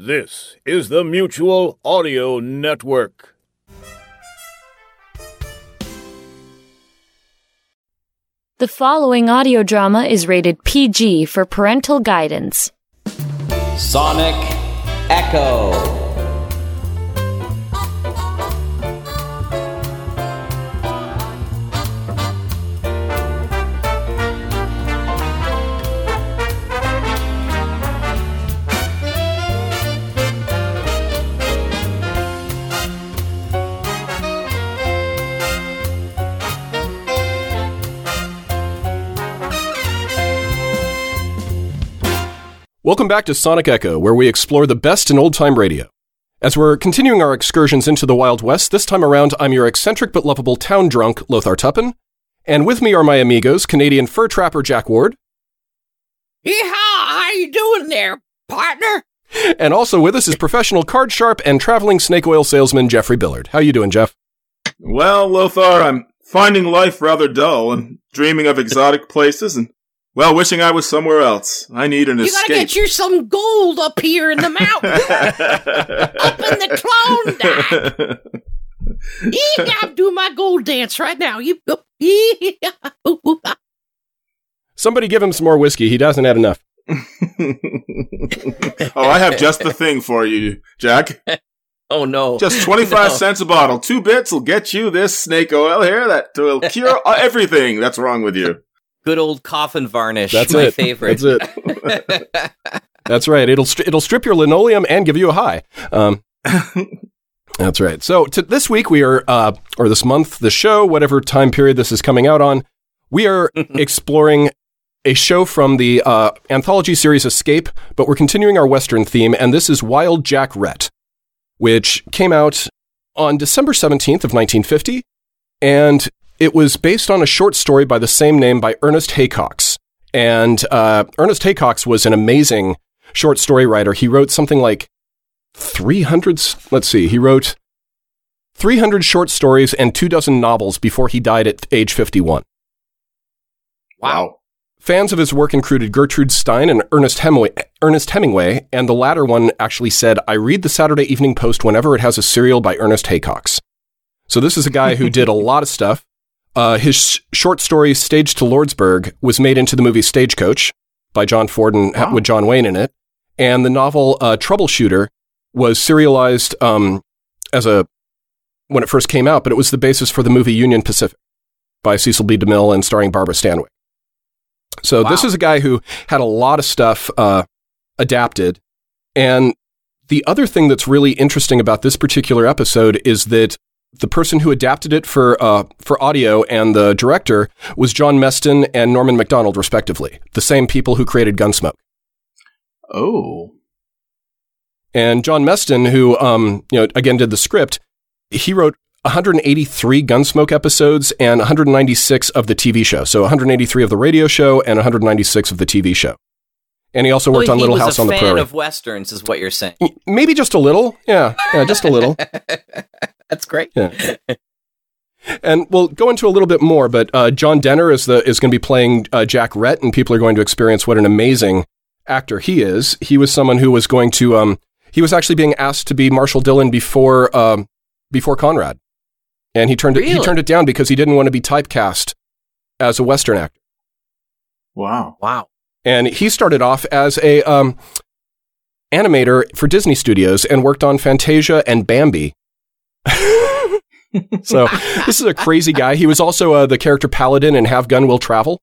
This is the Mutual Audio Network. The following audio drama is rated PG for parental guidance. Sonic Echo. Welcome back to Sonic Echo, where we explore the best in old time radio. As we're continuing our excursions into the Wild West, this time around I'm your eccentric but lovable town drunk, Lothar Tuppen. And with me are my amigos, Canadian fur trapper Jack Ward. Yeehaw! How you doing there, partner? And also with us is professional card sharp and traveling snake oil salesman Jeffrey Billard. How you doing, Jeff? Well, Lothar, I'm finding life rather dull and dreaming of exotic places and well, wishing I was somewhere else. I need an you escape. gotta get you some gold up here in the mountains, up in the Klondike. Yeah, I'm doing my gold dance right now. You, Somebody give him some more whiskey. He doesn't have enough. oh, I have just the thing for you, Jack. Oh no! Just twenty-five No. cents a bottle. Two bits will get you this snake oil here that will cure everything that's wrong with you. Good old coffin varnish. That's my it. favorite. That's it. That's right. It'll stri- it'll strip your linoleum and give you a high. Um, that's right. So to, this week we are, uh, or this month, the show, whatever time period this is coming out on, we are exploring a show from the uh, anthology series Escape, but we're continuing our Western theme, and this is Wild Jack Rhett, which came out on December 17th of 1950, and it was based on a short story by the same name by Ernest Haycox. And uh, Ernest Haycox was an amazing short story writer. He wrote something like 300, let's see, he wrote 300 short stories and two dozen novels before he died at age 51. Wow. Fans of his work included Gertrude Stein and Ernest Hemingway, Ernest Hemingway, and the latter one actually said, I read the Saturday Evening Post whenever it has a serial by Ernest Haycox. So this is a guy who did a lot of stuff. Uh, his sh- short story, Stage to Lordsburg, was made into the movie Stagecoach by John Ford and Wow. with John Wayne in it. And the novel uh, Troubleshooter was serialized um, as a when it first came out, but it was the basis for the movie Union Pacific by Cecil B. DeMille and starring Barbara Stanwyck. So this is a guy who had a lot of stuff uh, adapted. And the other thing that's really interesting about this particular episode is that the person who adapted it for uh, for audio and the director was John Meston and Norman Macdonnell, respectively, the same people who created Gunsmoke. Oh. And John Meston, who um, you know again did the script, he wrote 183 Gunsmoke episodes and 196 of the TV show. So 183 of the radio show and 196 of the TV show. And he also worked So on Little House a on the fan Prairie. of westerns, is what you're saying. Maybe just a little. Yeah, yeah, just a little. That's great. Yeah. And we'll go into a little bit more, but uh, John Dehner is the is going to be playing uh, Jack Rhett, and people are going to experience what an amazing actor he is. He was someone who was going to um, he was actually being asked to be Marshal Dillon before um, before Conrad, and he turned it he turned it down because he didn't want to be typecast as a Western actor. Wow. Wow. And he started off as a um, animator for Disney Studios and worked on Fantasia and Bambi. so this is a crazy guy. He was also uh, the character Paladin in Have Gun Will Travel.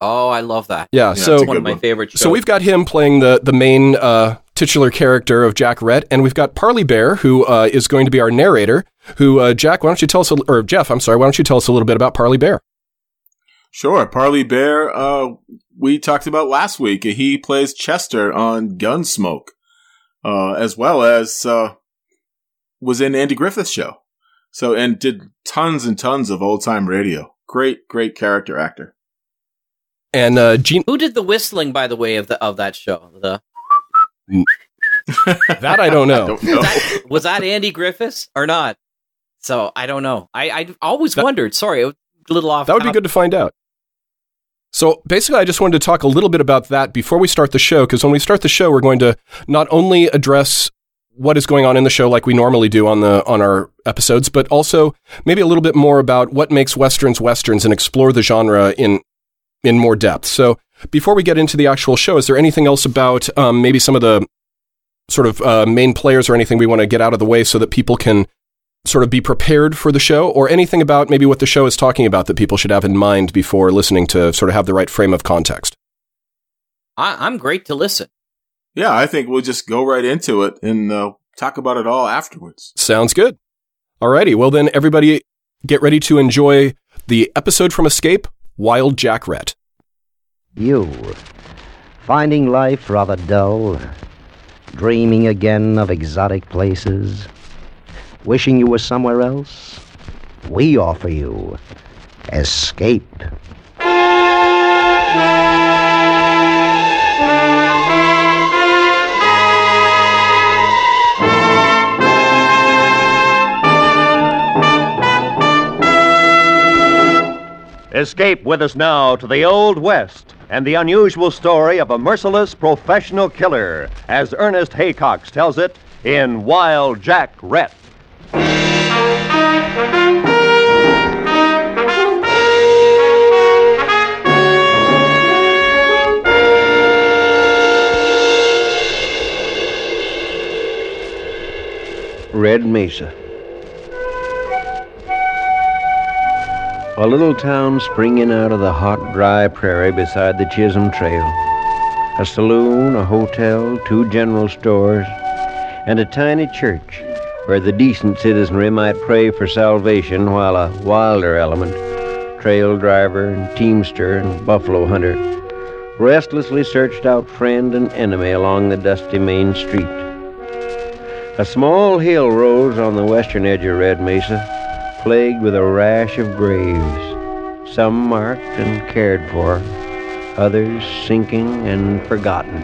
Oh, I love that. Yeah. Yeah, so it's One of my one. favorite shows. so we've got him playing the the main uh, titular character of Jack Rhett, and we've got Parley Baer, who uh, is going to be our narrator. Who uh, Jack? Why don't you tell us, a, or Jeff? I'm sorry. Why don't you tell us a little bit about Parley Baer? Sure. Parley Baer, uh, we talked about last week. He plays Chester on Gunsmoke, uh, as well as, uh, was in Andy Griffith's show. So, and did tons and tons of old time radio. Great, great character actor. And uh, Gene. Who did the whistling, by the way, of the of that show? The That I don't know. Don't know. that, was that Andy Griffiths or not? So I don't know. I I always That- wondered. Sorry, a little off. That would be good to find out. So basically, I just wanted to talk a little bit about that before we start the show, because when we start the show, we're going to not only address what is going on in the show like we normally do on the on our episodes, but also maybe a little bit more about what makes westerns westerns and explore the genre in in more depth. So before we get into the actual show, is there anything else about um, maybe some of the sort of uh, main players or anything we want to get out of the way so that people can sort of be prepared for the show, or anything about maybe what the show is talking about that people should have in mind before listening to sort of have the right frame of context? I, I'm great to listen. Yeah, I think we'll just go right into it and uh, talk about it all afterwards. Sounds good. Alrighty, well then, everybody get ready to enjoy the episode from Escape, Wild Jack Rhett. You, finding life rather dull, dreaming again of exotic places, wishing you were somewhere else? We offer you escape. Escape with us now to the Old West and the unusual story of a merciless professional killer, as Ernest Haycox tells it in Wild Jack Rhett. Red Mesa. A little town springing out of the hot, dry prairie beside the Chisholm Trail. A saloon, a hotel, two general stores, and a tiny church where the decent citizenry might pray for salvation while a wilder element, trail driver and teamster and buffalo hunter, restlessly searched out friend and enemy along the dusty main street. A small hill rose on the western edge of Red Mesa, plagued with a rash of graves, some marked and cared for, others sinking and forgotten.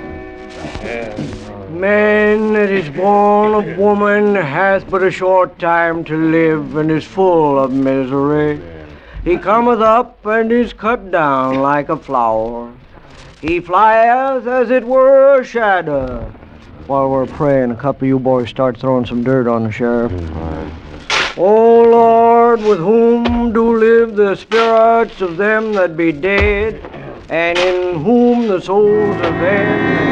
Man that is born of woman hath but a short time to live and is full of misery. He cometh up and is cut down like a flower. He flieth as it were a shadow. While we're praying, a couple of you boys start throwing some dirt on the sheriff. Mm-hmm. O Lord, with whom do live the spirits of them that be dead, and in whom the souls of them.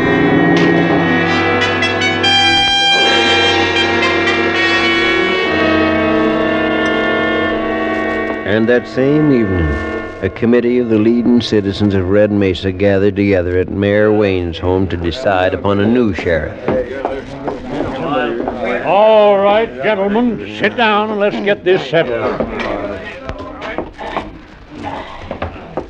And that same evening, a committee of the leading citizens of Red Mesa gathered together at Mayor Wayne's home to decide upon a new sheriff. All right, gentlemen, sit down and let's get this settled.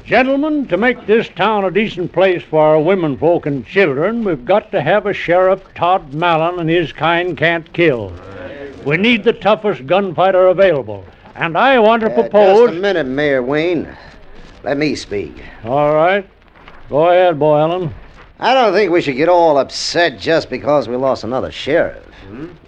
Gentlemen, to make this town a decent place for our women folk and children, we've got to have a sheriff Todd Mallon and his kind can't kill. We need the toughest gunfighter available. And I want to Uh, propose. just a minute, Mayor Wayne. Let me speak. All right. Go ahead, Boy Allen. I don't think we should get all upset just because we lost another sheriff.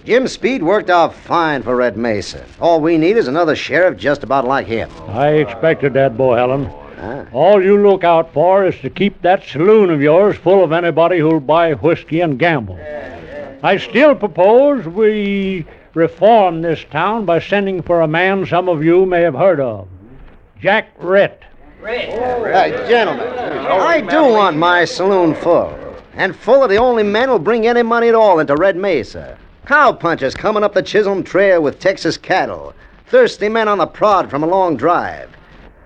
Jim Speed worked out fine for Red Mesa. All we need is another sheriff just about like him. I expected that, Bo Helen. Ah. All you look out for is to keep that saloon of yours full of anybody who'll buy whiskey and gamble. I still propose we reform this town by sending for a man some of you may have heard of Jack Rhett. Uh, gentlemen, I do want my saloon full. And full of the only men who'll bring any money at all into Red Mesa. Cowpunchers coming up the Chisholm Trail with Texas cattle. Thirsty men on the prod from a long drive.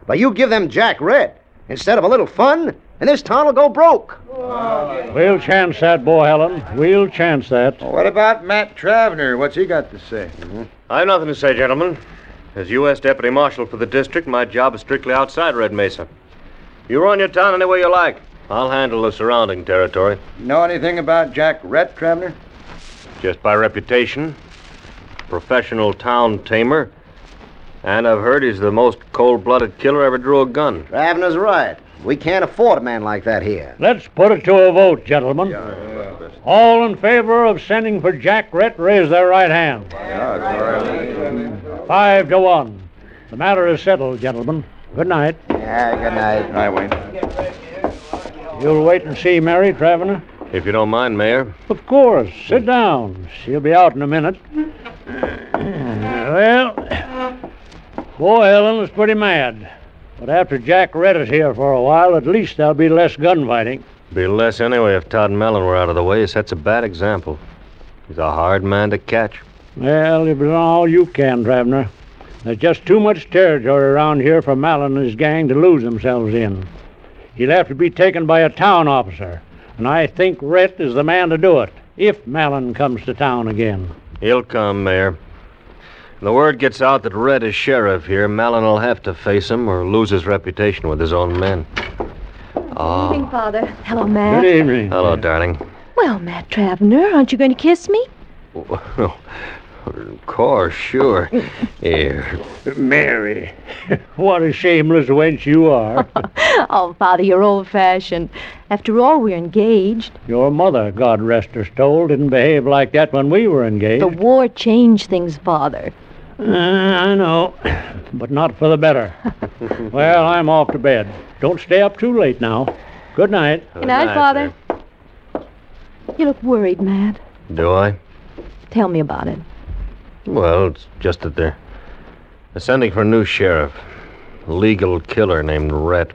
But you give them Jack Rhett instead of a little fun, and this town will go broke. We'll chance that, Boy Helen. We'll chance that. What about Matt Travener? What's he got to say? Hmm? I've nothing to say, gentlemen. As U.S. Deputy Marshal for the district, my job is strictly outside Red Mesa. You run your town any way you like. I'll handle the surrounding territory. Know anything about Jack Rhett, Travener? Just by reputation, professional town tamer, and I've heard he's the most cold-blooded killer ever drew a gun. Ravener's right. We can't afford a man like that here. Let's put it to a vote, gentlemen. All in favor of sending for Jack Rhett, raise their right hand. Five to one. The matter is settled, gentlemen. Good night. Yeah, good night. Hi, Wayne. You'll wait and see Mary Travener? If you don't mind, Mayor. Of course. Sit down. She'll be out in a minute. Well, boy, Ellen is pretty mad. But after Jack Rhett is here for a while, at least there'll be less gunfighting. Be less anyway if Todd Mellon were out of the way. He sets a bad example. He's a hard man to catch. Well, you've done all you can, Travener. There's just too much territory around here for Mallon and his gang to lose themselves in. He'll have to be taken by a town officer, and I think Rhett is the man to do it, if Malin comes to town again. He'll come, Mayor. When the word gets out that Red is sheriff here, Malin will have to face him or lose his reputation with his own men. Oh. Evening, ah. Father. Hello, Matt. Good evening. Hello, darling. Well, Matt Travener, aren't you going to kiss me? Well, of course, sure. Here. Mary. what a shameless wench you are. oh, Father, you're old fashioned. After all, we're engaged. Your mother, God rest her soul, didn't behave like that when we were engaged. The war changed things, Father. Uh, I know, but not for the better. well, I'm off to bed. Don't stay up too late now. Good night. Good night, Father. You look worried, Matt. Do I? Tell me about it. Well, it's just that they're, sending for a new sheriff. A legal killer named Rhett.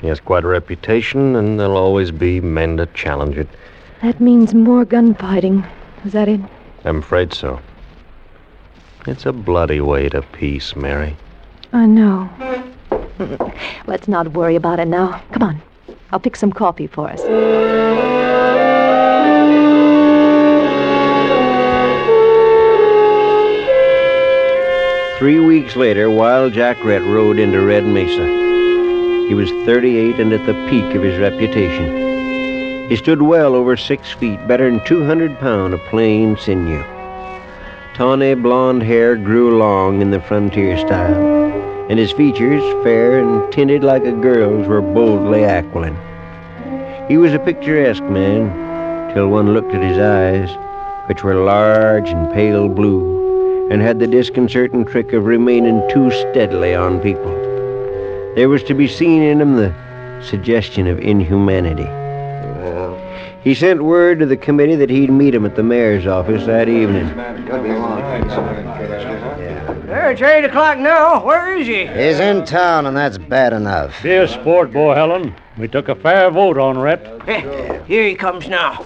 He has quite a reputation, and there'll always be men to challenge it. That means more gunfighting. Is that it? I'm afraid so. It's a bloody way to peace, Mary. I know. Let's not worry about it now. Come on. I'll pick some coffee for us. Three weeks later, Wild Jack Rhett rode into Red Mesa. He was 38 and at the peak of his reputation. He stood well over six feet, better than 200 pounds of plain sinew. Tawny blonde hair grew long in the frontier style, and his features, fair and tinted like a girl's, were boldly aquiline. He was a picturesque man, till one looked at his eyes, which were large and pale blue, and had the disconcerting trick of remaining too steadily on people. There was to be seen in him the suggestion of inhumanity. He sent word to the committee that he'd meet him at the mayor's office that evening. There, it's eight o'clock now. Where is he? He's in town, and that's bad enough. Be a sport, boy, Helen. We took a fair vote on Rhett. Here he comes now.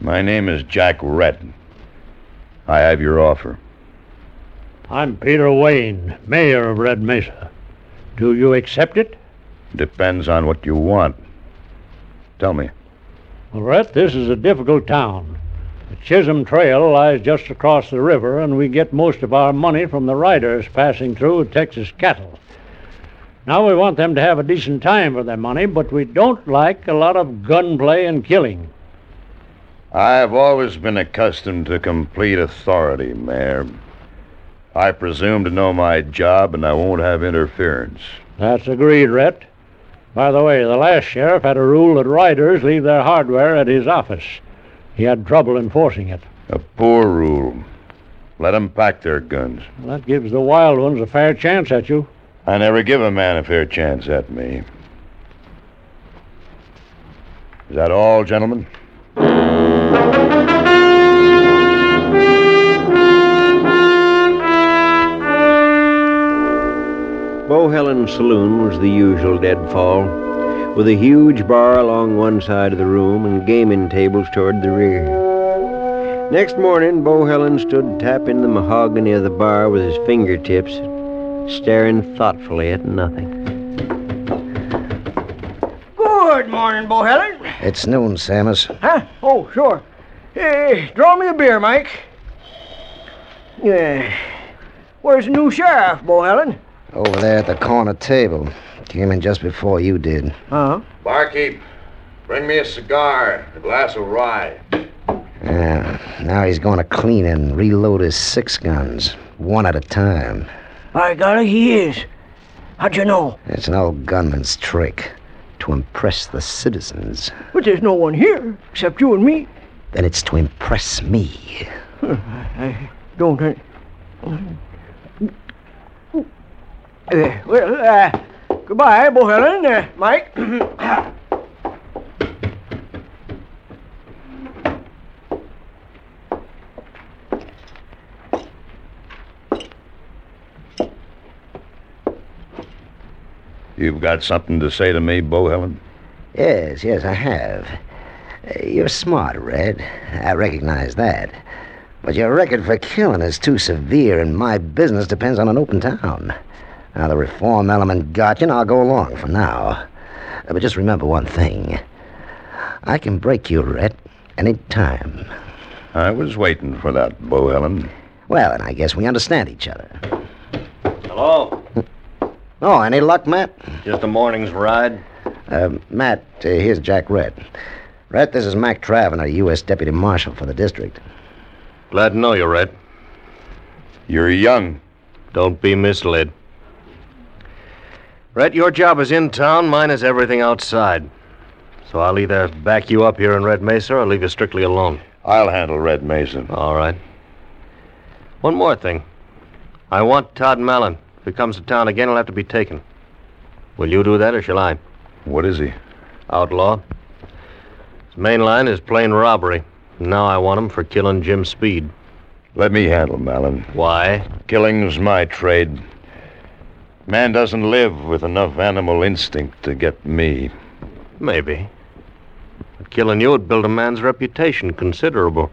My name is Jack Rhett. I have your offer. I'm Peter Wayne, mayor of Red Mesa. Do you accept it? Depends on what you want. Tell me. Well, Rhett, this is a difficult town. The Chisholm Trail lies just across the river, and we get most of our money from the riders passing through Texas cattle. Now we want them to have a decent time for their money, but we don't like a lot of gunplay and killing. I have always been accustomed to complete authority, Mayor. I presume to know my job, and I won't have interference. That's agreed, Rhett. By the way, the last sheriff had a rule that riders leave their hardware at his office. He had trouble enforcing it. A poor rule. Let 'em pack their guns. That gives the wild ones a fair chance at you. I never give a man a fair chance at me. Is that all, gentlemen? Bohelen Saloon was the usual deadfall, with a huge bar along one side of the room and gaming tables toward the rear. Next morning, Bo Helen stood tapping the mahogany of the bar with his fingertips, staring thoughtfully at nothing. Good morning, Bo Helen. It's noon, Samus. Huh? Oh, sure. Hey, draw me a beer, Mike. Yeah. Where's the new sheriff, Bohelen? Over there at the corner table. Came in just before you did. Huh? Barkeep, bring me a cigar, a glass of rye. Yeah. Now he's going to clean and reload his six guns, one at a time. By golly, he is. How'd you know? It's an old gunman's trick to impress the citizens. But there's no one here except you and me. Then it's to impress me. I don't. Uh, well, uh, goodbye, Bohelen. Uh, Mike. You've got something to say to me, Bohelen? Yes, yes, I have. Uh, You're smart, Red. I recognize that. But your record for killing is too severe, and my business depends on an open town. Now, the reform element got you, and I'll go along for now. Uh, But just remember one thing. I can break you, Red, any time. I was waiting for that, Bohelen. Well, and I guess we understand each other. Hello? Oh, any luck, Matt? Just a morning's ride. Uh, Matt, uh, here's Jack Rhett. Red, this is Mac Travener, U.S. Deputy Marshal for the district. Glad to know you, Red. You're young. Don't be misled. Red, your job is in town, mine is everything outside. So I'll either back you up here in Red Mesa or leave you strictly alone. I'll handle Red Mesa. All right. One more thing. I want Todd Mallon. If he comes to town again, he'll have to be taken. Will you do that, or shall I? What is he? Outlaw. His main line is plain robbery. Now I want him for killing Jim Speed. Let me handle Malin. Why? Killing's my trade. Man doesn't live with enough animal instinct to get me. Maybe. But killing you would build a man's reputation considerable.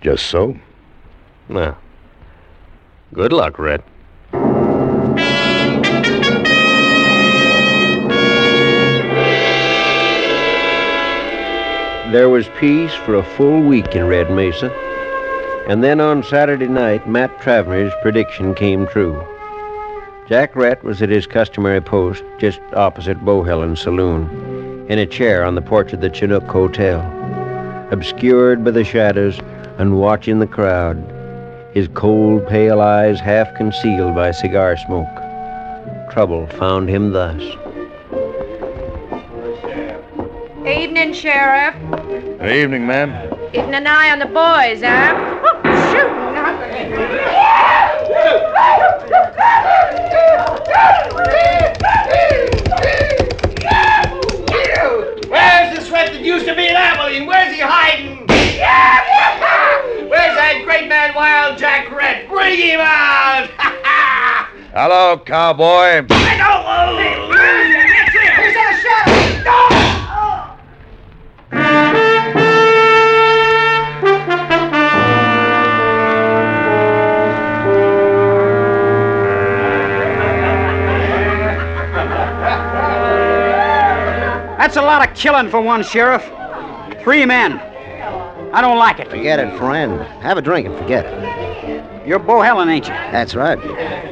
Just so? Yeah. Good luck, Red. There was peace for a full week in Red Mesa. And then on Saturday night, Matt Travener's prediction came true. Jack Rhett was at his customary post just opposite Bohelen's saloon, in a chair on the porch of the Chinook Hotel, obscured by the shadows and watching the crowd, his cold, pale eyes half concealed by cigar smoke. Trouble found him thus. Evening, Sheriff. Good evening, ma'am. Keeping an eye on the boys, huh? Oh, shoot! Where's the sweat that used to be in Abilene? Where's he hiding? Where's that great man, Wild Jack Rhett? Bring him out! Hello, cowboy. Lot of killing for one sheriff. Three men. I don't like it. Forget it, friend. Have a drink and forget it. You're Bo Helen, ain't you? That's right.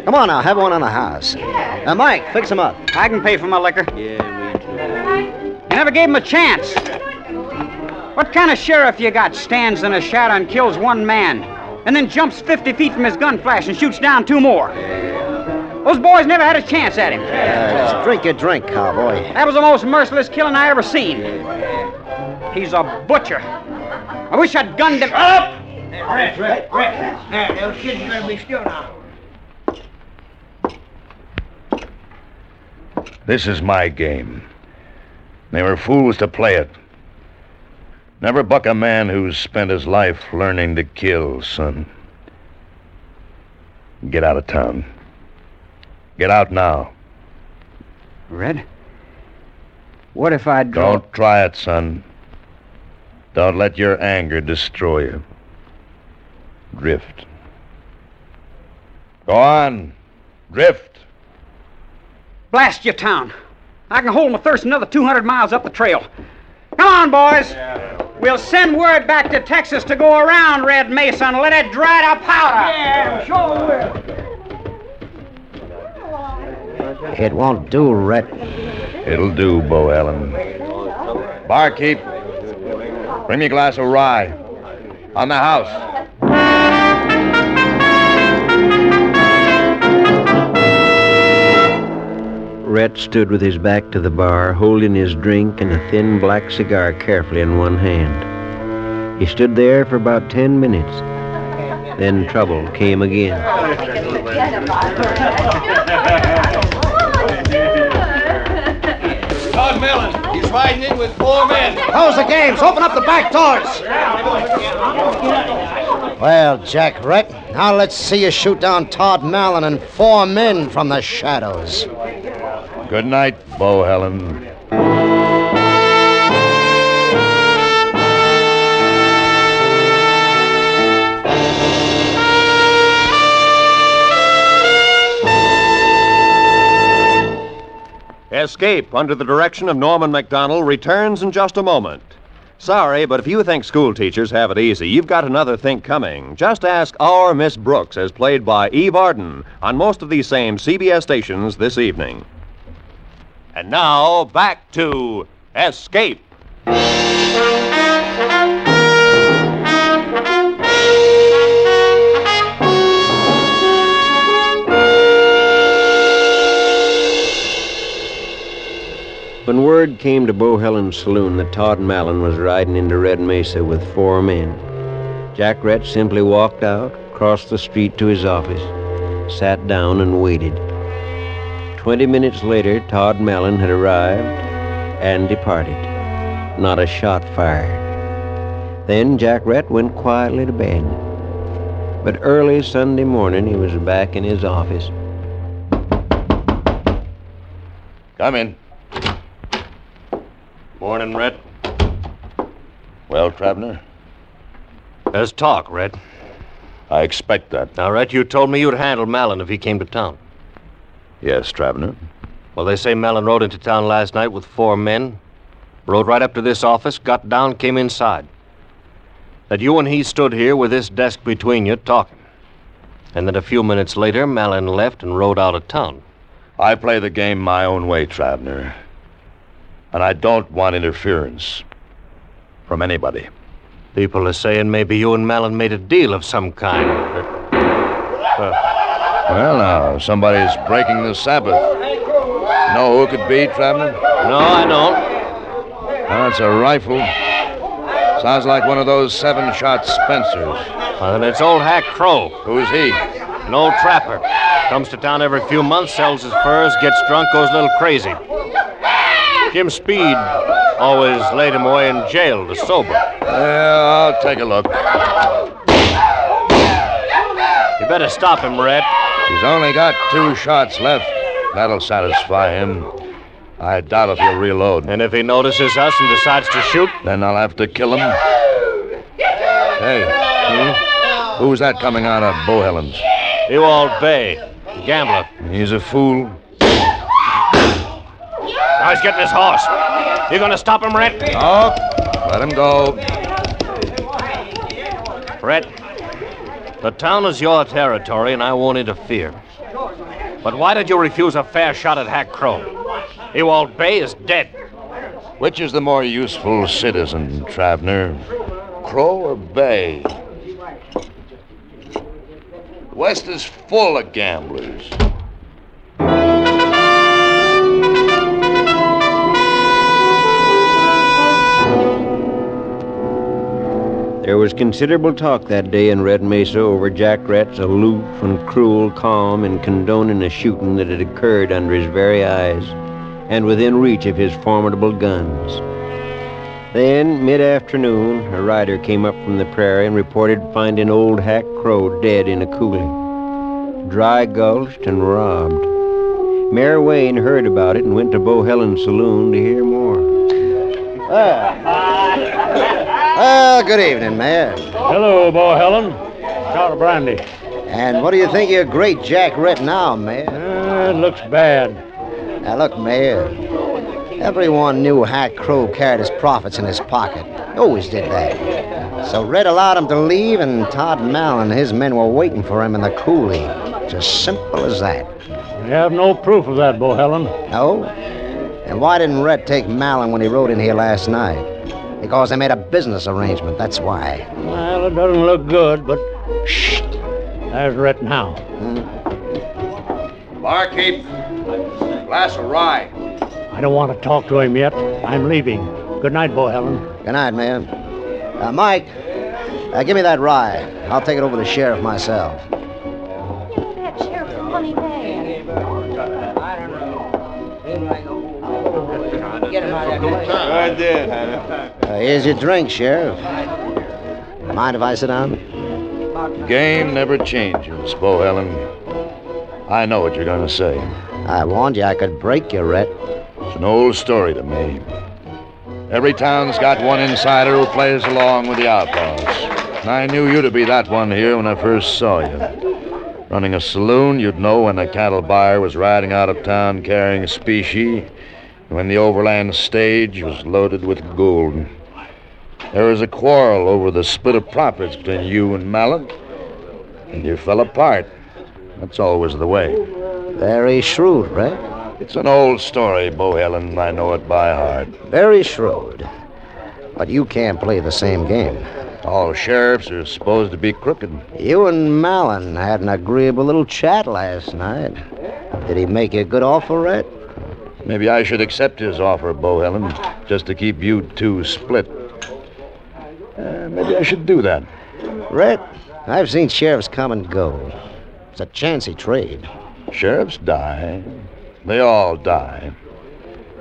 Come on now, have one on the house. Uh, Mike, fix him up. I can pay for my liquor. Yeah, me too. You never gave him a chance. What kind of sheriff you got stands in a shadow and kills one man, and then jumps 50 feet from his gun flash and shoots down two more? Those boys never had a chance at him. Uh, just drink your drink, cowboy. That was the most merciless killing I ever seen. He's a butcher. I wish I'd gunned him. Up! Rick, Rick, Rick. There, those kids better be still now. This is my game. They were fools to play it. Never buck a man who's spent his life learning to kill, son. Get out of town. Get out now. Red? What if I draw... Don't try it, son. Don't let your anger destroy you. Drift. Go on. Drift. Blast your town. I can hold my thirst another 200 miles up the trail. Come on, boys. We'll send word back to Texas to go around Red Mesa and let it dry to powder. Yeah, sure we will. It won't do, Rhett. It'll do, Bo Allen. Barkeep, bring me a glass of rye. On the house. Rhett stood with his back to the bar, holding his drink and a thin black cigar carefully in one hand. He stood there for about ten minutes. Then trouble came again. Todd Mellon, he's riding in with four men. Close the games. Open up the back doors. Well, Jack Rhett, now let's see you shoot down Todd Mallon and four men from the shadows. Good night, Bo Helen. Escape, under the direction of Norman Macdonnell, returns in just a moment. Sorry, but if you think school teachers have it easy, you've got another think coming. Just ask our Miss Brooks, as played by Eve Arden, on most of these same CBS stations this evening. And now, back to Escape. When word came to Bohelen's saloon that Todd Mallon was riding into Red Mesa with four men, Jack Rhett simply walked out, crossed the street to his office, sat down, and waited. Twenty minutes later, Todd Mallon had arrived and departed. Not a shot fired. Then Jack Rhett went quietly to bed. But early Sunday morning, he was back in his office. Come in. Morning, Red. Well, Travener? There's talk, Red. I expect that. Now, Red, you told me you'd handle Mallon if he came to town. Yes, Travener. Well, they say Mallon rode into town last night with four men, rode right up to this office, got down, came inside. That you and he stood here with this desk between you talking. And that a few minutes later, Mallon left and rode out of town. I play the game my own way, Travener. And I don't want interference from anybody. People are saying maybe you and Mallon made a deal of some kind. Uh, Well, now, somebody's breaking the Sabbath. Know who it could be, Travener? No, I don't. That's a rifle. Sounds like one of those seven shot Spencers. Uh, and it's old Hack Crow. Who's he? An old trapper. Comes to town every few months, sells his furs, gets drunk, goes a little crazy. Jim Speed always laid him away in jail to sober. Yeah, I'll take a look. You better stop him, Red. He's only got two shots left. That'll satisfy him. I doubt if he'll reload. And if he notices us and decides to shoot? Then I'll have to kill him. Hey, hmm? who's that coming out of Bohelen's? Ewald Bay, gambler. He's a fool. Now he's getting his horse. You gonna stop him, Red? No. let him go. Red, the town is your territory and I won't interfere. But why did you refuse a fair shot at Hack Crow? Ewald Bay is dead. Which is the more useful citizen, Travener? Crow or Bay? West is full of gamblers. There was considerable talk that day in Red Mesa over Jack Rhett's aloof and cruel calm in condoning a shooting that had occurred under his very eyes and within reach of his formidable guns. Then, mid afternoon, a rider came up from the prairie and reported finding old Hack Crow dead in a coulee, dry gulched and robbed. Mayor Wayne heard about it and went to Bo Helen's saloon to hear more. Ah, Well, good evening, Mayor. Hello, Bohelen. Shot of brandy. And what do you think of your great Jack Rhett now, Mayor? Uh, it looks bad. Now, look, Mayor. Everyone knew Hack Crow carried his profits in his pocket. He always did that. So Red allowed him to leave, and Todd Mallon and his men were waiting for him in the coulee. It's as simple as that. We have no proof of that, Bohelen. No? And why didn't Red take Mallon when he rode in here last night? Because they made a business arrangement, that's why. Well, it doesn't look good, but shh. There's Rhett now. Barkeep, Glass of rye. I don't want to talk to him yet. I'm leaving. Good night, Bohelen. Good night, man. Uh, Mike, uh, give me that rye. I'll take it over to the sheriff myself. I did. Uh, here's your drink, Sheriff. Mind if I sit down? Game never changes, Bohelen. I know what you're going to say. I warned you I could break you, Rhett. It's an old story to me. Every town's got one insider who plays along with the outlaws. And I knew you to be that one here when I first saw you. Running a saloon, you'd know when a cattle buyer was riding out of town carrying a specie, when the overland stage was loaded with gold. There was a quarrel over the split of profits between you and Malin, and you fell apart. That's always the way. Very shrewd, Rhett. It's an old story, Bohelen. I know it by heart. Very shrewd. But you can't play the same game. All sheriffs are supposed to be crooked. You and Malin had an agreeable little chat last night. Did he make you a good offer, Rhett? Maybe I should accept his offer, Bo Helen, just to keep you two split. Uh, maybe I should do that. Rhett, I've seen sheriffs come and go. It's a chancy trade. Sheriffs die. They all die.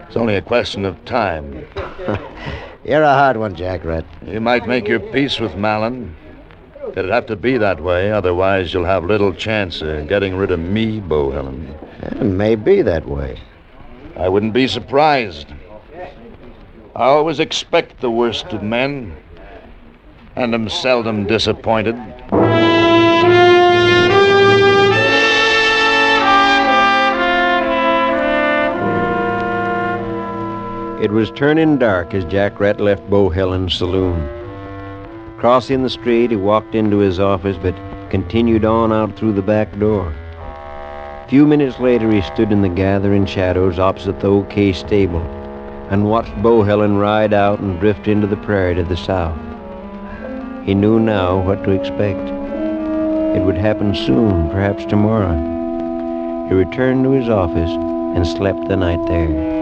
It's only a question of time. You're a hard one, Jack Rhett. You might make your peace with Malin. It'd have to be that way, otherwise you'll have little chance of getting rid of me, Bohelen. It may be that way. I wouldn't be surprised. I always expect the worst of men, and am seldom disappointed. It was turning dark as Jack Rhett left Bo Helen's saloon. Crossing the street, he walked into his office, but continued on out through the back door. Few minutes later, he stood in the gathering shadows opposite the OK stable and watched Bohelen ride out and drift into the prairie to the south. He knew now what to expect. It would happen soon, perhaps tomorrow. He returned to his office and slept the night there.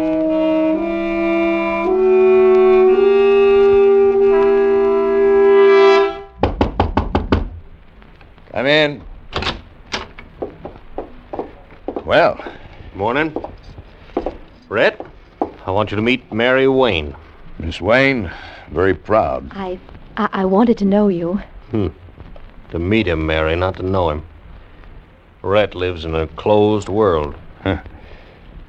Come in. Well, Morning. Rhett, I want you to meet Mary Wayne. Miss Wayne, very proud. I, I, I wanted to know you. Hmm. To meet him, Mary, not to know him. Rhett lives in a closed world. Huh.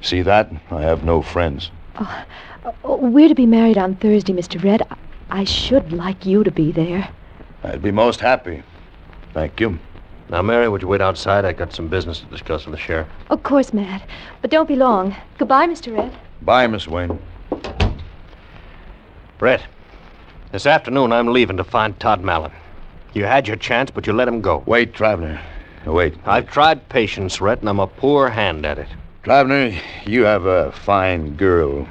See that? I have no friends. Oh, we're to be married on Thursday, Mr. Rhett. I, I should like you to be there. I'd be most happy. Thank you. Now, Mary, would you wait outside? I've got some business to discuss with the sheriff. Of course, Matt. But don't be long. Goodbye, Mr. Rhett. Bye, Miss Wayne. Brett, this afternoon I'm leaving to find Todd Malin. You had your chance, but you let him go. Wait, Travener. Wait. I've tried patience, Rhett, and I'm a poor hand at it. Travener, you have a fine girl.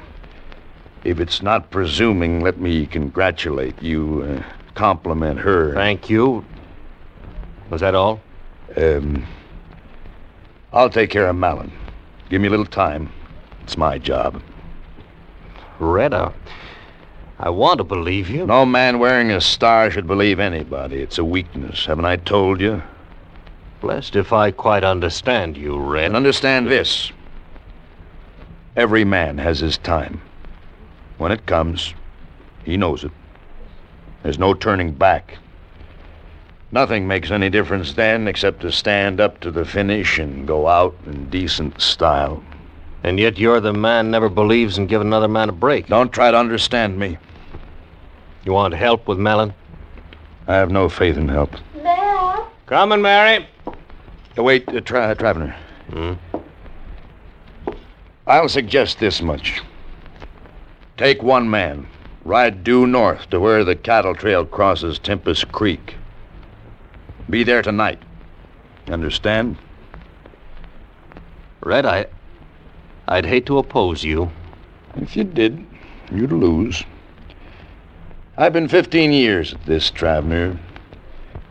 If it's not presuming, let me congratulate you, uh, compliment her. Thank you. Was that all? Um, I'll take care of Malin. Give me a little time. It's my job. I, I want to believe you. No man wearing a star should believe anybody. It's a weakness. Haven't I told you? Blessed if I quite understand you, Red. And understand this. Every man has his time. When it comes, he knows it. There's no turning back. Nothing makes any difference then except to stand up to the finish and go out in decent style. And yet you're the man never believes in giving another man a break. Don't try to understand me. You want help with Malin? I have no faith in help. Matt? Coming, Mary. Uh, wait, uh, tra- Travener. Hmm? I'll suggest this much. Take one man, ride due north to where the cattle trail crosses Tempest Creek. Be there tonight. Understand? Red, I. I'd hate to oppose you. If you did, you'd lose. I've been 15 years at this, Travener,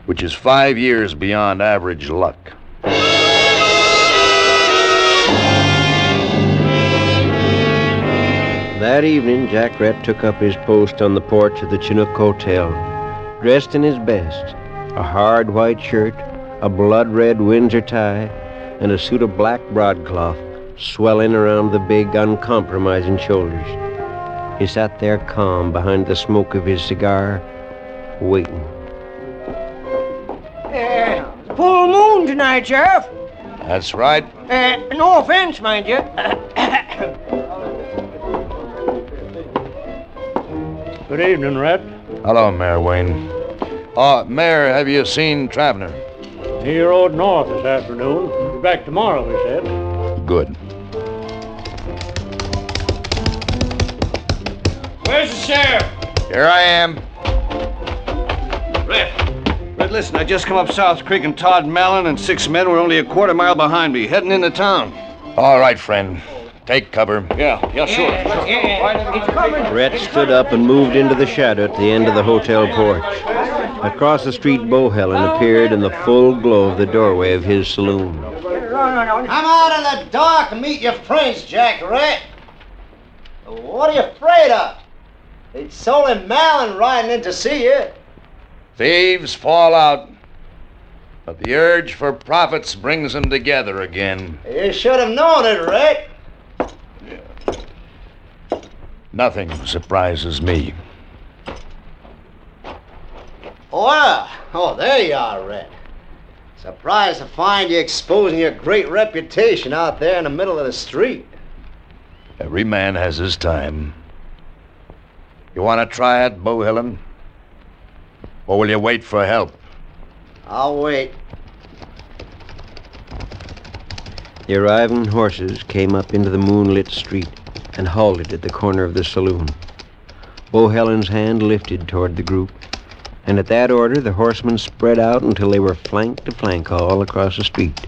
which is five years beyond average luck. That evening, Jack Rhett took up his post on the porch of the Chinook Hotel, dressed in his best a hard white shirt, a blood red Windsor tie, and a suit of black broadcloth swelling around the big, uncompromising shoulders. He sat there calm behind the smoke of his cigar, waiting. Uh, full moon tonight, Sheriff. That's right. Uh, no offense, mind you. Good evening, Red. Hello, Mayor Wayne. Uh, Mayor, have you seen Travener? He rode north this afternoon. Be back tomorrow, he said. Good. Where's the sheriff? Here I am. Red. Red, listen, I just come up South Creek and Todd Mallon and six men were only a quarter mile behind me, heading into town. All right, friend. Take cover. Yeah, yeah, sure. Rhett stood up and moved into the shadow at the end of the hotel porch. Across the street, Bohelen appeared in the full glow of the doorway of his saloon. I'm out in the dark and meet your friends, Jack Rhett. What are you afraid of? It's only Malin riding in to see you. Thieves fall out, but the urge for profits brings them together again. You should have known it, Rhett. Nothing surprises me. Well, oh, there you are, Red. Surprised to find you exposing your great reputation out there in the middle of the street. Every man has his time. You want to try it, Bohelen? Or will you wait for help? I'll wait. The arriving horses came up into the moonlit street and halted at the corner of the saloon. Bohelen's hand lifted toward the group, and at that order the horsemen spread out until they were flank to flank all across the street.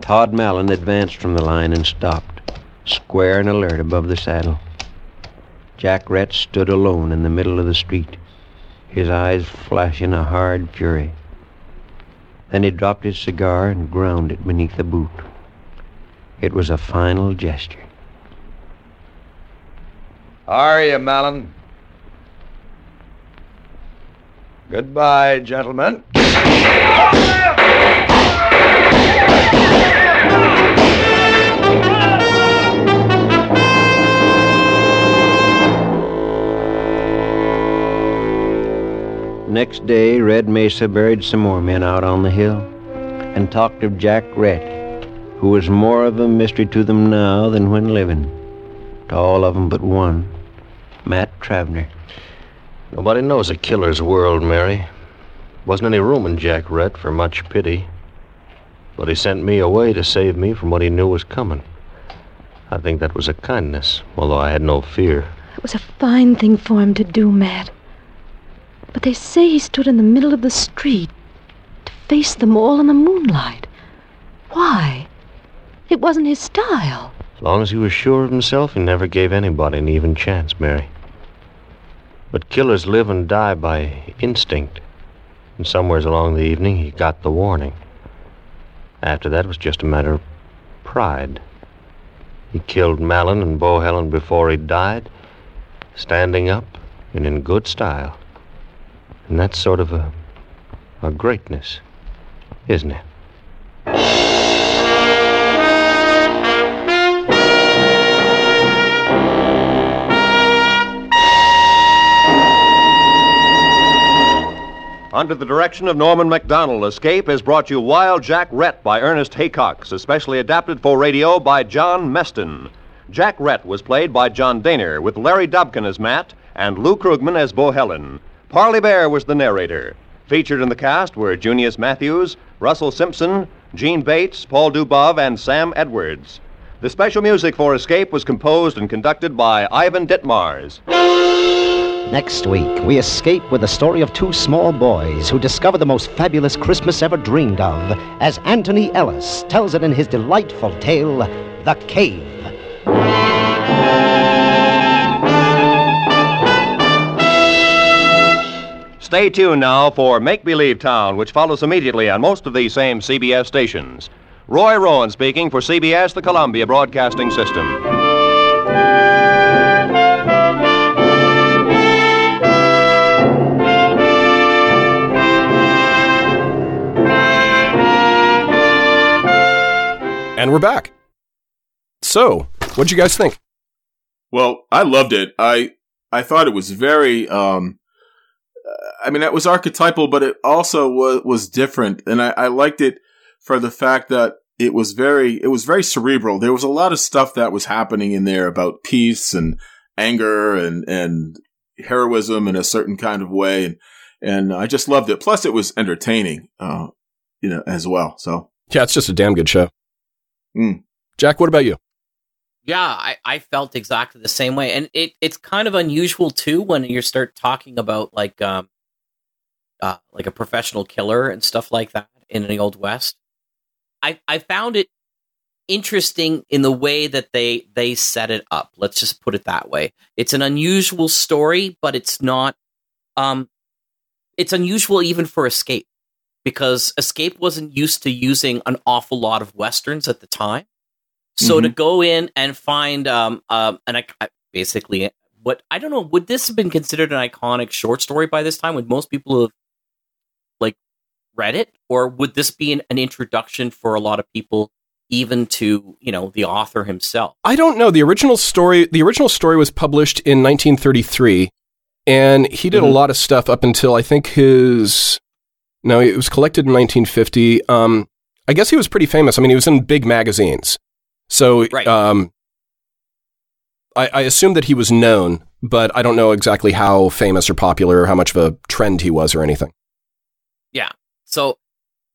Todd Mallon advanced from the line and stopped, square and alert above the saddle. Jack Rhett stood alone in the middle of the street, his eyes flashing a hard fury. Then he dropped his cigar and ground it beneath the boot. It was a final gesture. How are you, Malin? Goodbye, gentlemen. Next day, Red Mesa buried some more men out on the hill and talked of Jack Rhett, who was more of a mystery to them now than when living. To all of them but one, Matt Travener. Nobody knows a killer's world, Mary. Wasn't any room in Jack Rhett for much pity. But he sent me away to save me from what he knew was coming. I think that was a kindness, although I had no fear. It was a fine thing for him to do, Matt. But they say he stood in the middle of the street to face them all in the moonlight. Why? It wasn't his style. As long as he was sure of himself, he never gave anybody an even chance, Mary. But killers live and die by instinct. And somewheres along the evening, he got the warning. After that, it was just a matter of pride. He killed Malin and Bohelen before he died, standing up and in good style. And that's sort of a, a greatness, isn't it? Under the direction of Norman Macdonnell, Escape has brought you Wild Jack Rhett by Ernest Haycox, especially adapted for radio by John Meston. Jack Rhett was played by John Dehner, with Larry Dobkin as Matt and Lou Krugman as Bo Helen. Parley Baer was the narrator. Featured in the cast were Junius Matthews, Russell Simpson, Gene Bates, Paul Dubov, and Sam Edwards. The special music for Escape was composed and conducted by Ivan Ditmars. Next week, we escape with the story of two small boys who discover the most fabulous Christmas ever dreamed of, as Anthony Ellis tells it in his delightful tale, The Cave. Stay tuned now for Make Believe Town, which follows immediately on most of these same CBS stations. Roy Rowan speaking for CBS, the Columbia Broadcasting System. And we're back. So, what'd you guys think? Well, I loved it. I I thought it was very um I mean, it was archetypal, but it also was was different, and I, I liked it for the fact that it was very it was very cerebral. There was a lot of stuff that was happening in there about peace and anger and and heroism in a certain kind of way, and and I just loved it. Plus, it was entertaining, uh, you know, as well. So Yeah, it's just a damn good show. Mm. Jack, what about you? Yeah, I, I felt exactly the same way, and it it's kind of unusual too when you start talking about like um, uh, like a professional killer and stuff like that in the old west. I I found it interesting in the way that they they set it up. Let's just put it that way. It's an unusual story, but it's not. Um, it's unusual even for Escape because Escape wasn't used to using an awful lot of westerns at the time. So to Mhm. go in and find um um I basically what I don't know would this have been considered an iconic short story by this time? Would most people have like read it, or would this be an, an introduction for a lot of people, even to you know the author himself? I don't know. The original story, the original story was published in 1933, and he did a lot of stuff up until I think his. No, it was collected in 1950. Um, I guess he was pretty famous. I mean, he was in big magazines, so um, I, I assume that he was known, but I don't know exactly how famous or popular or how much of a trend he was or anything. Yeah. So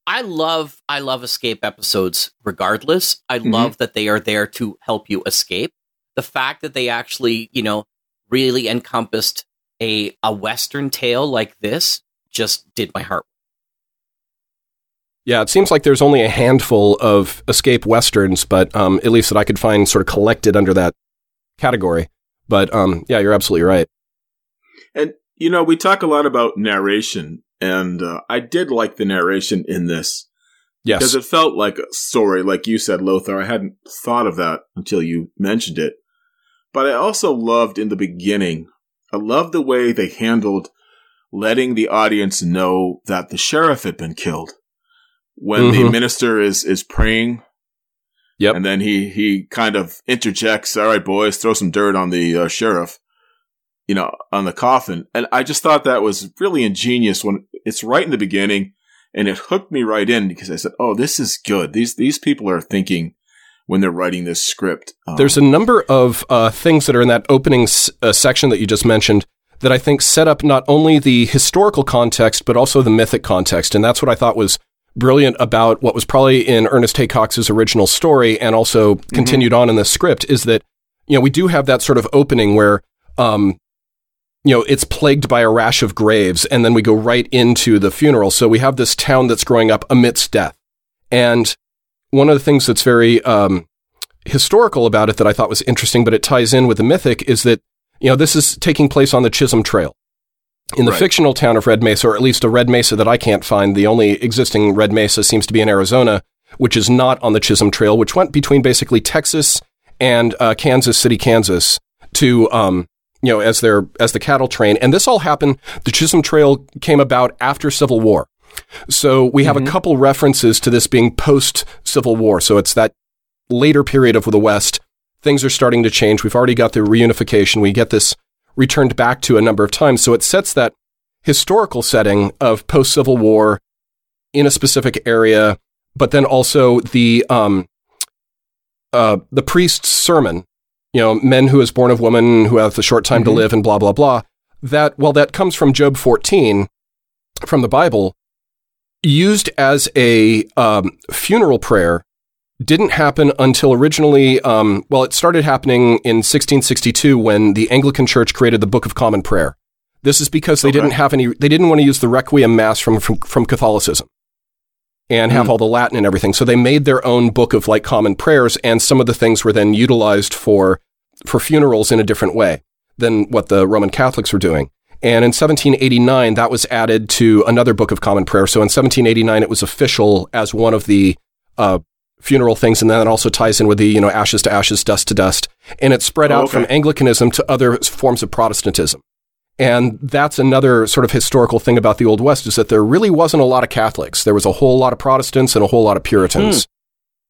I love I love escape episodes regardless. I love that they are there to help you escape. The fact that they actually, you know, really encompassed a a western tale like this just did my heart. Yeah, it seems like there's only a handful of escape westerns, but um, at least that I could find sort of collected under that category. But um, yeah, you're absolutely right. And you know, we talk a lot about narration, and uh, I did like the narration in this. Yes. because it felt like a story, like you said, Lothar. I hadn't thought of that until you mentioned it. But I also loved in the beginning. I loved the way they handled letting the audience know that the sheriff had been killed. When the Mhm. minister is is praying, Yep. and then he he kind of interjects, "All right, boys, throw some dirt on the uh, sheriff." you know, on the coffin. And I just thought that was really ingenious when it's right in the beginning and it hooked me right in because I said, Oh, this is good. These, these people are thinking when they're writing this script. Um, There's a number of uh, things that are in that opening s- uh, section that you just mentioned that I think set up not only the historical context, but also the mythic context. And that's what I thought was brilliant about what was probably in Ernest Haycox's original story and also continued on in the script is that, you know, we do have that sort of opening where, um, you know, it's plagued by a rash of graves, and then we go right into the funeral. So we have this town that's growing up amidst death. And one of the things that's very um, historical about it that I thought was interesting, but it ties in with the mythic, is that, you know, this is taking place on the Chisholm Trail. In the Right. fictional town of Red Mesa, or at least a Red Mesa that I can't find, the only existing Red Mesa seems to be in Arizona, which is not on the Chisholm Trail, which went between basically Texas and uh, Kansas City, Kansas, to um, you know, as their as the cattle train. And this all happened. The Chisholm Trail came about after Civil War, so we have a couple references to this being post Civil War. So it's that later period of the West. Things are starting to change. We've already got the reunification. We get this returned back to a number of times. So it sets that historical setting of post Civil War in a specific area, but then also the um, uh, the priest's sermon. You know, men who is born of woman who have a short time to Mhm. live, and blah blah blah. That well, that comes from Job fourteen, from the Bible, used as a um, funeral prayer. Didn't happen until originally. Um, well, it started happening in 1662 when the Anglican Church created the Book of Common Prayer. This is because they didn't have any. They didn't want to use the Requiem Mass from from, from Catholicism and have Mm. all the Latin and everything. So they made their own book of like common prayers, and some of the things were then utilized for for funerals in a different way than what the Roman Catholics were doing. And in 1789, that was added to another book of common prayer. So in 1789, it was official as one of the uh, funeral things, and then it also ties in with the you know ashes to ashes, dust to dust, and it spread Oh, out okay. from Anglicanism to other forms of Protestantism. And that's another sort of historical thing about the Old West is that there really wasn't a lot of Catholics. There was a whole lot of Protestants and a whole lot of Puritans.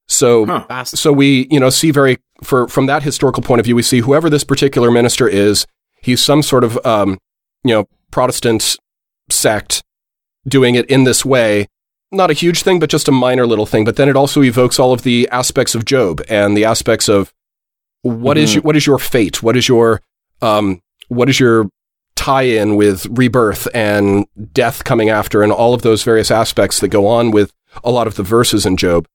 So, so we, you know, see very for from that historical point of view, we see whoever this particular minister is, he's some sort of, um, you know, Protestant sect doing it in this way. Not a huge thing, but just a minor little thing. But then it also evokes all of the aspects of Job and the aspects of what is Mhm. your, what is your fate? What is your um, what is your tie-in with rebirth and death coming after, and all of those various aspects that go on with a lot of the verses in Job.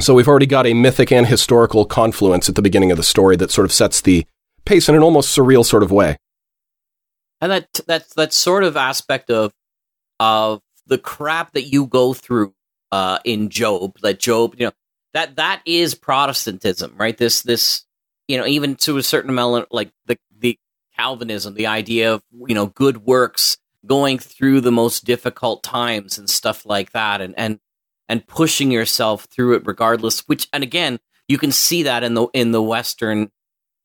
So we've already got a mythic and historical confluence at the beginning of the story that sort of sets the pace in an almost surreal sort of way. and that that that sort of aspect of of the crap that you go through uh in Job that Job you know that that is Protestantism right this this you know even to a certain amount like the the Calvinism the idea of you know good works going through the most difficult times and stuff like that and and and pushing yourself through it regardless which and again you can see that in the in the western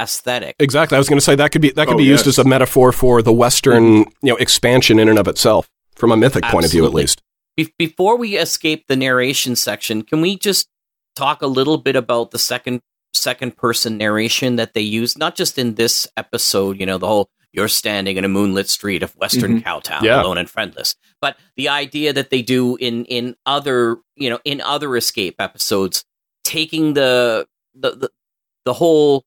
aesthetic Exactly. I was going to say that could be that could Oh, be used yes. as a metaphor for the Western, you know, expansion in and of itself, from a mythic point of view, at least. Be- before we escape the narration section, can we just talk a little bit about the second second person narration that they use? Not just in this episode, you know, the whole "you're standing in a moonlit street of Western Mhm. Cowtown, Yeah. alone and friendless," but the idea that they do in in other you know in other escape episodes, taking the the the, the whole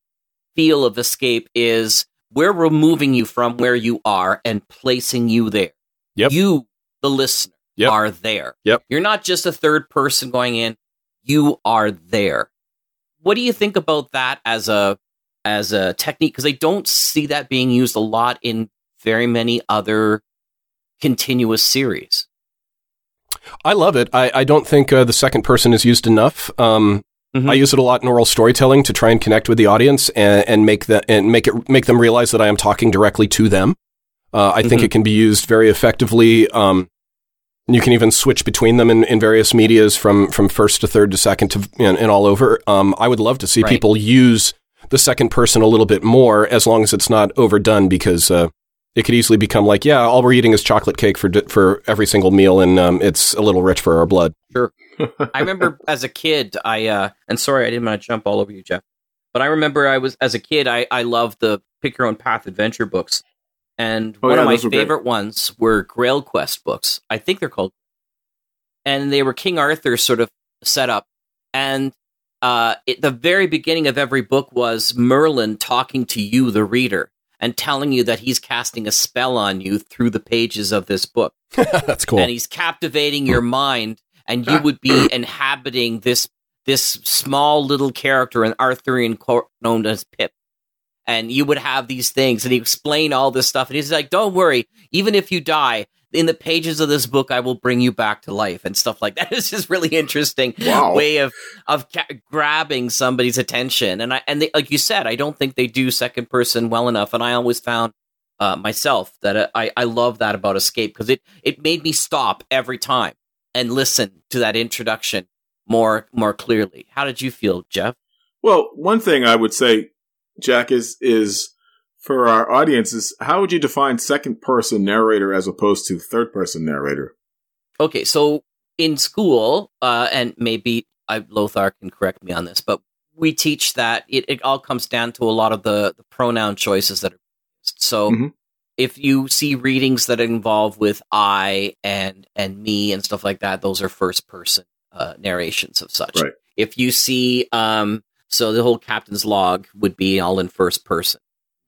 feel of escape is we're removing you from where you are and placing you there. Yep. You, the listener, Yep. are there. Yep. You're not just a third person going in. You are there. What do you think about that as a as a technique? Because I don't see that being used a lot in very many other continuous series. I love it. I, I don't think uh, the second person is used enough. Um, Mm-hmm. I use it a lot in oral storytelling to try and connect with the audience and, and make that and make it make them realize that I am talking directly to them. Uh, I think Mhm. it can be used very effectively. Um, you can even switch between them in, in various medias from from first to third to second to and, and all over. Um, I would love to see Right. people use the second person a little bit more, as long as it's not overdone, because uh, it could easily become like, yeah, all we're eating is chocolate cake for for every single meal, and um, it's a little rich for our blood. Sure. I remember as a kid, I uh, and sorry I didn't want to jump all over you, Jeff, but I remember I was as a kid, I I loved the pick your own path adventure books, and Oh, one yeah, of my were great. favorite ones were Grail Quest books. I think they're called, and they were King Arthur sort of set up, and uh, it, the very beginning of every book was Merlin talking to you, the reader, and telling you that he's casting a spell on you through the pages of this book. That's cool. And he's captivating your mind, and you would be inhabiting this this small little character, in Arthurian court known as Pip. And you would have these things, and he explain all this stuff, and he's like, "Don't worry, even if you die." In the pages of this book, I will bring you back to life and stuff like that. It's just really interesting Wow. way of of ca- grabbing somebody's attention. And I and they, like you said, I don't think they do second person well enough. And I always found uh, myself that uh, I I love that about Escape because it it made me stop every time and listen to that introduction more more clearly. How did you feel, Jeff? Well, one thing I would say, Jack, is is for our audience is how would you define second person narrator as opposed to third person narrator? Okay, so in school, uh, and maybe I, Lothar can correct me on this, but we teach that it, it all comes down to a lot of the, the pronoun choices that are used. So Mhm. if you see readings that involve with I and and me and stuff like that, those are first person uh, narrations of such. Right. If you see, um, so the whole captain's log would be all in first person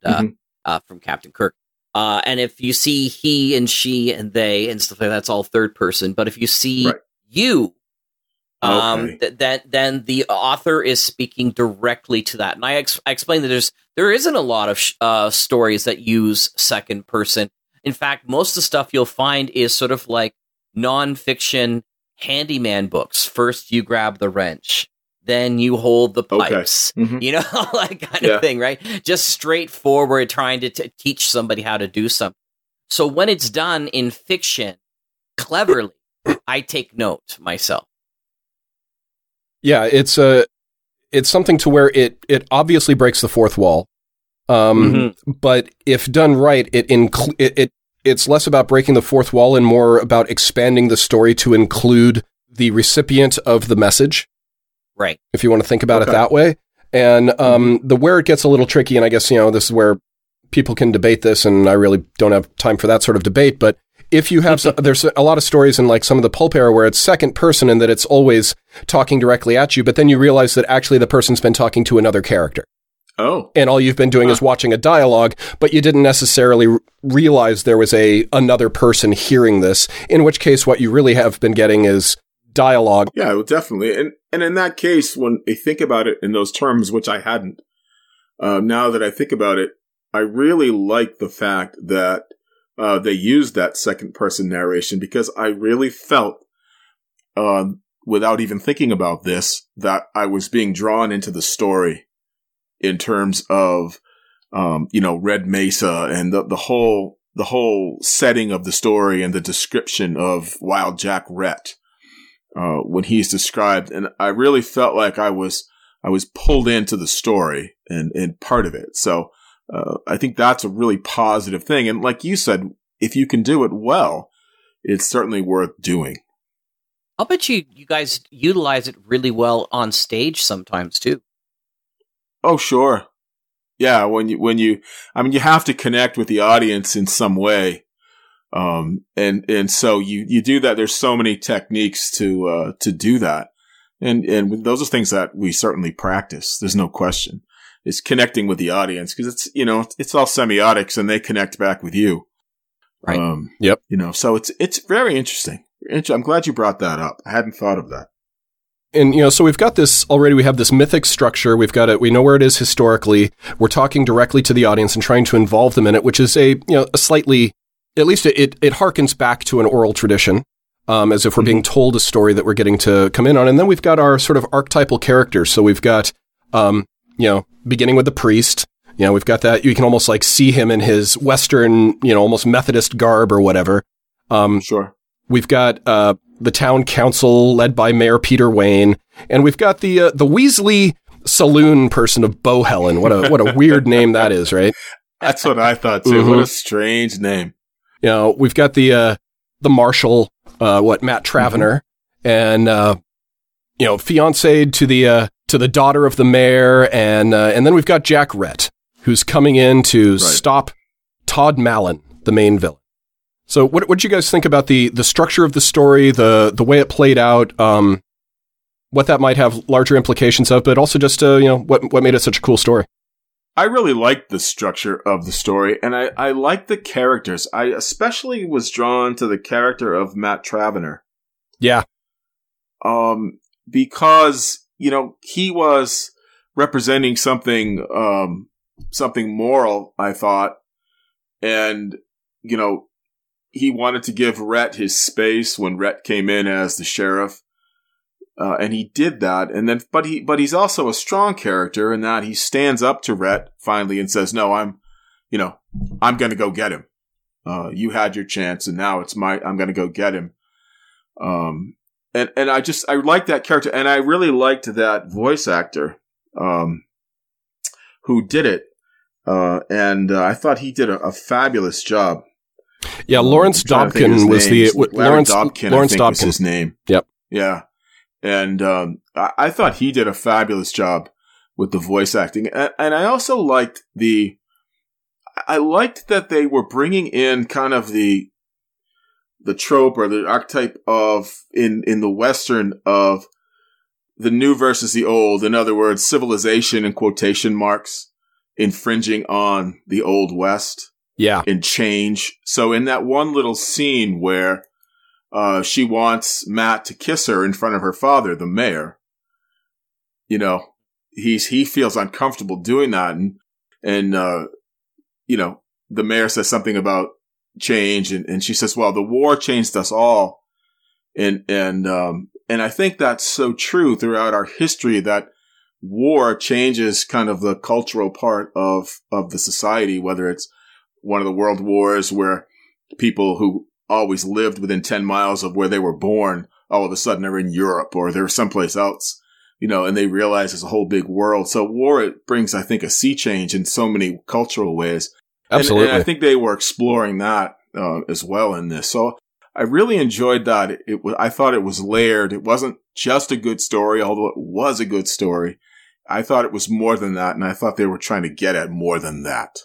uh, Mhm. uh, from Captain Kirk. Uh, and if you see he and she and they and stuff like that, that's all third person. But if you see Right. you, um, Okay. th- that then the author is speaking directly to that. And I, ex- I explained that there's there isn't a lot of sh- uh, stories that use second person. In fact, most of the stuff you'll find is sort of like nonfiction handyman books. First, you grab the wrench, then you hold the Okay. pipes. Mhm. You know, like kind Yeah. of thing, right? Just straightforward, trying to t- teach somebody how to do something. So when it's done in fiction, cleverly, I take note myself. Yeah, it's a it's something to where it it obviously breaks the fourth wall. Um, but if done right, it, incl- it it it's less about breaking the fourth wall and more about expanding the story to include the recipient of the message. Right. If you want to think about Okay. it that way. And um, the where it gets a little tricky, and I guess, you know, this is where people can debate this, and I really don't have time for that sort of debate. But if you have, some, there's a lot of stories in like some of the pulp era where it's second person and that it's always talking directly at you, but then you realize that actually the person's been talking to another character. Oh. And all you've been doing is watching a dialogue, but you didn't necessarily r- realize there was a another person hearing this. In which case, what you really have been getting is dialogue. Yeah, well, definitely. And and in that case, when I think about it in those terms, which I hadn't, uh, now that I think about it, I really like the fact that uh, they used that second person narration because I really felt, uh, without even thinking about this, that I was being drawn into the story in terms of, um, you know, Red Mesa and the, the whole the whole setting of the story and the description of Wild Jack Rhett uh, when he's described, and I really felt like I was I was pulled into the story and and part of it. So uh, I think that's a really positive thing. And like you said, if you can do it well, it's certainly worth doing. I'll bet you you guys utilize it really well on stage sometimes too. Oh, sure. Yeah, when you when you I mean you have to connect with the audience in some way. Um and and so you you do that there's so many techniques to uh to do that. And and those are things that we certainly practice. There's no question. It's connecting with the audience because it's you know, it's all semiotics and they connect back with you. Right. Um yep. You know, so it's it's very interesting. I'm glad you brought that up. I hadn't thought of that. And you know, so we've got this already. We have this mythic structure. We've got it. We know where it is historically. We're talking directly to the audience and trying to involve them in it, which is a you know a slightly, at least it it, it harkens back to an oral tradition, um, as if we're being told a story that we're getting to come in on. And then we've got our sort of archetypal characters. So we've got, um, you know, beginning with the priest. You know, we've got that. You can almost like see him in his Western, you know, almost Methodist garb or whatever. Um, sure. We've got uh, the town council led by Mayor Peter Wayne, and we've got the uh, the Weasley saloon person of Bohelen. What a what a weird name that is, right? That's what I thought too. What Mhm. a strange name. You know, we've got the uh, the marshal, uh, what Matt Travener, and uh, you know, fiance to the uh, to the daughter of the mayor, and uh, and then we've got Jack Rhett, who's coming in to stop Todd Mallon, the main villain. So, what what you guys think about the the structure of the story, the the way it played out, um, what that might have larger implications of, but also just uh, you know what what made it such a cool story? I really liked the structure of the story, and I, I liked the characters. I especially was drawn to the character of Matt Travener. Yeah, Um, because, you know, he was representing something, um, something moral, I thought. And, you know, he wanted to give Rhett his space when Rhett came in as the sheriff. Uh, and he did that. And then, but he, but he's also a strong character in that he stands up to Rhett finally and says, no, I'm, you know, I'm going to go get him. Uh, you had your chance and now it's my, I'm going to go get him. Um, and, and I just, I like that character and I really liked that voice actor, um, who did it. Uh, and uh, I thought he did a, a fabulous job. Yeah, Lawrence I'm trying to think of his Dobkin was the name. w- Larry Lawrence Dobkin, Lawrence think was his name. Yep. Yeah, and um, I, I thought he did a fabulous job with the voice acting, and, and I also liked the. I liked that they were bringing in kind of the the trope or the archetype of in in the western of the new versus the old. In other words, civilization in quotation marks infringing on the old west Yeah. and change. So in that one little scene where uh, she wants Matt to kiss her in front of her father, the mayor, you know, he's he feels uncomfortable doing that, and and uh, you know, the mayor says something about change, and, and she says, "Well, the war changed us all," and and um, and I think that's so true throughout our history that war changes kind of the cultural part of of the society, whether it's one of the world wars where people who always lived within 10 miles of where they were born all of a sudden are in Europe or they're someplace else, you know, and they realize it's a whole big world. So war it brings, I think, a sea change in so many cultural ways. And- Absolutely. And, I think they were exploring that uh, as well in this. So I really enjoyed that. It, it was, I thought it was layered. It wasn't just a good story, although it was a good story. I thought it was more than that, and I thought they were trying to get at more than that.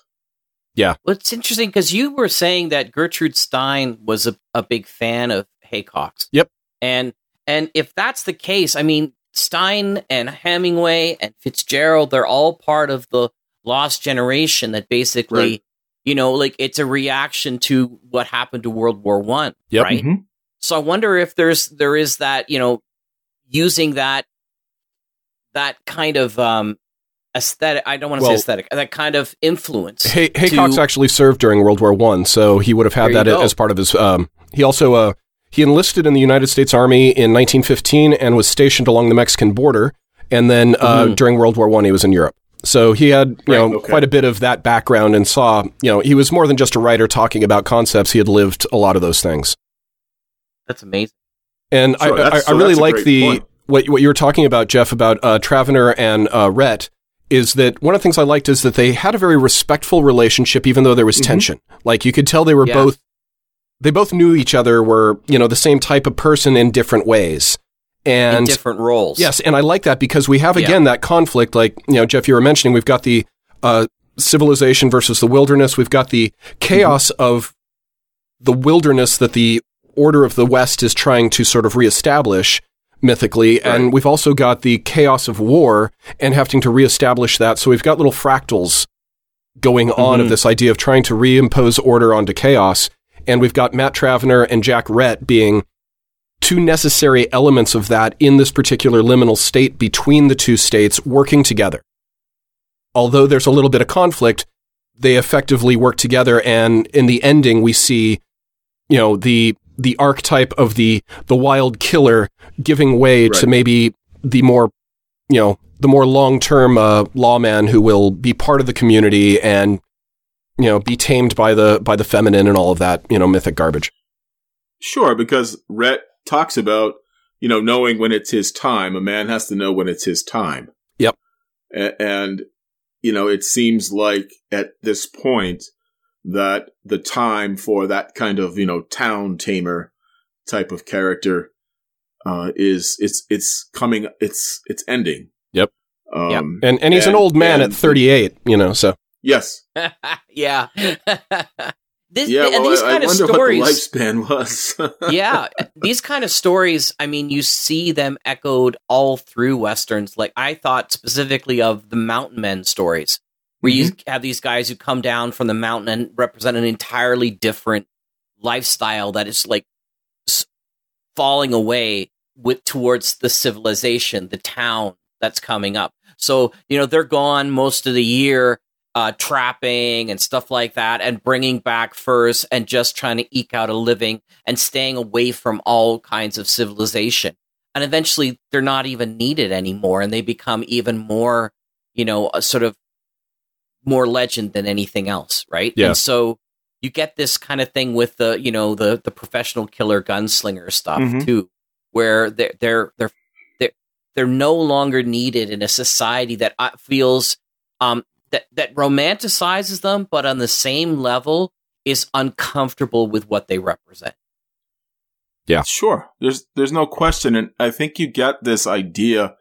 Yeah. Well, it's interesting because you were saying that Gertrude Stein was a, a big fan of Haycox's. Yep. And and if that's the case, I mean, Stein and Hemingway and Fitzgerald, they're all part of the lost generation that basically, Right. you know, like it's a reaction to what happened to World War One. Yep. Right. Mhm. So I wonder if there's there is that, you know, using that that kind of um aesthetic I don't want to Well- say aesthetic, that kind of influence. Hay- to- actually served during World War One, so he would have had There that as part of his. Um, he also uh, he enlisted in the United States Army in 1915 and was stationed along the Mexican border. And then uh, Mhm. during World War One, he was in Europe. So he had you know okay. quite a bit of that background and saw you know he was more than just a writer talking about concepts. He had lived a lot of those things. That's amazing. And Sure, I, I, that's- I really like the point. what what you were talking about, Jeff, about uh, Travener and uh, Rhett. Is that one of the things I liked is that they had a very respectful relationship, even though there was tension. Like you could tell they were Yeah. both they both knew each other were you know the same type of person in different ways. in And different roles. Yes, and I like that because we have Yeah. again that conflict. Like you know, Jeff, you were mentioning, we've got the uh, civilization versus the wilderness. We've got the chaos of the wilderness that the Order of the West is trying to sort of reestablish mythically, and we've also got the chaos of war and having to reestablish that. So we've got little fractals going on of Mhm. this idea of trying to reimpose order onto chaos. And we've got Matt Travener and Jack Rhett being two necessary elements of that in this particular liminal state between the two states working together. Although there's a little bit of conflict, they effectively work together and in the ending we see you know the the archetype of the the wild killer giving way to maybe the more you know the more long-term uh, lawman who will be part of the community and you know be tamed by the by the feminine and all of that you know mythic garbage Sure, because Rhett talks about, you know, knowing when it's his time. A man has to know when it's his time. Yep. A- and, you know, it seems like at this point that the time for that kind of, you know, town tamer type of character, uh, is, it's, it's coming, it's, it's ending. Yep. Um, and and he's an old man and- at 38 you know so Yes. yeah. this, Yeah. and Well, these I, I kind of wonder stories. what the lifespan was. yeah, these kind of stories, I mean, you see them echoed all through westerns. Like I thought specifically of the mountain men stories, where you Mm-hmm. have these guys who come down from the mountain and represent an entirely different lifestyle that is like falling away with towards the civilization, the town that's coming up. So, you know, they're gone most of the year uh, trapping and stuff like that and bringing back furs and just trying to eke out a living and staying away from all kinds of civilization. And eventually they're not even needed anymore and they become even more, you know, a sort of more legend than anything else, right? Yeah. And so you get this kind of thing with the, you know, the the professional killer gunslinger stuff Mhm. too, where they're they're they're they're they're no longer needed in a society that uh, feels um that that romanticizes them, but on the same level is uncomfortable with what they represent. Yeah. Sure. There's there's no question and I think you get this idea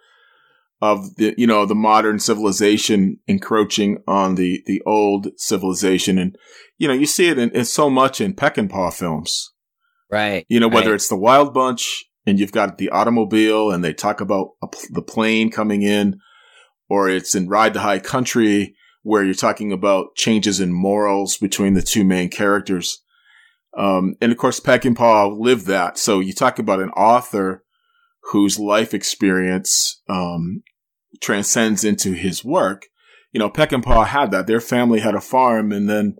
of the you know the modern civilization encroaching on the the old civilization and you know you see it in, in so much in Peckinpah films. Right. You know whether right. it's the Wild Bunch and you've got the automobile and they talk about a, the plane coming in or it's in Ride the High Country where you're talking about changes in morals between the two main characters. Um, and of course, Peckinpah lived that. So you talk about an author whose life experience um, transcends into his work. You know, Peckinpah had that. Their family had a farm, and then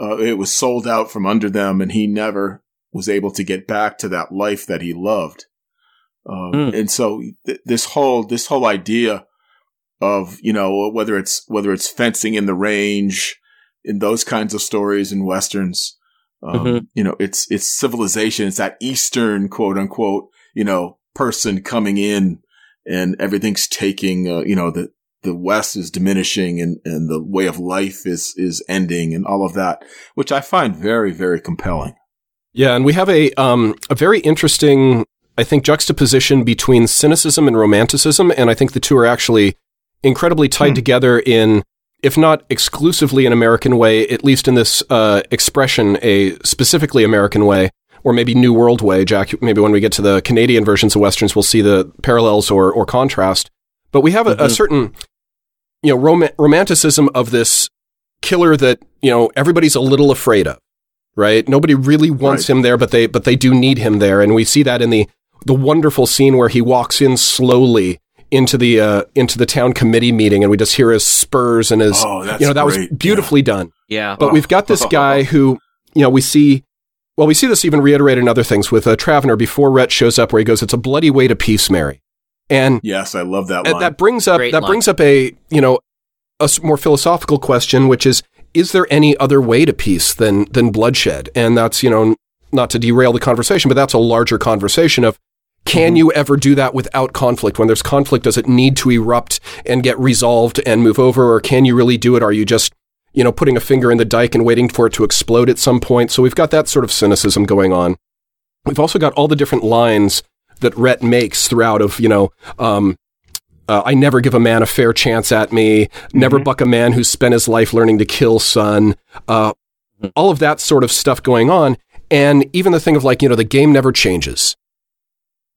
uh, it was sold out from under them, and he never was able to get back to that life that he loved. Um, Mm. And so th- this whole this whole idea of you know whether it's whether it's fencing in the range in those kinds of stories in westerns um, Mhm. you know it's it's civilization it's that eastern quote unquote you know person coming in and everything's taking uh, you know the the west is diminishing and and the way of life is is ending and all of that which i find very very compelling. Yeah, and we have a um, a very interesting, I think, juxtaposition between cynicism and romanticism, and I think the two are actually incredibly tied together in, if not exclusively an American way, at least in this uh, expression, a specifically American way, or maybe New World way. Jack, maybe when we get to the Canadian versions of westerns, we'll see the parallels or or contrast. But we have a, a Mhm. certain, you know, rom- romanticism of this killer that you know everybody's a little afraid of right? Nobody really wants him there, but they but they do need him there, and we see that in the the wonderful scene where he walks in slowly into the uh, into the town committee meeting, and we just hear his spurs and his Oh, you know that was great. beautifully done. Yeah. But we've got this guy who you know we see. Well, we see this even reiterated in other things with uh, Travener before Rhett shows up, where he goes, "It's a bloody way to peace, Mary," and Yes, I love that that, line. that brings up Great that line. brings up a you know a more philosophical question, which is: Is there any other way to peace than than bloodshed? And that's you know not to derail the conversation, but that's a larger conversation of can Mm-hmm. you ever do that without conflict? When there's conflict, does it need to erupt and get resolved and move over, or can you really do it? Are you just you know putting a finger in the dike and waiting for it to explode at some point? So we've got that sort of cynicism going on. We've also got all the different lines that Rhett makes throughout of, you know, um, uh, I never give a man a fair chance at me, never buck a man who's spent his life learning to kill, son. Uh, all of that sort of stuff going on. And even the thing of like, you know, the game never changes.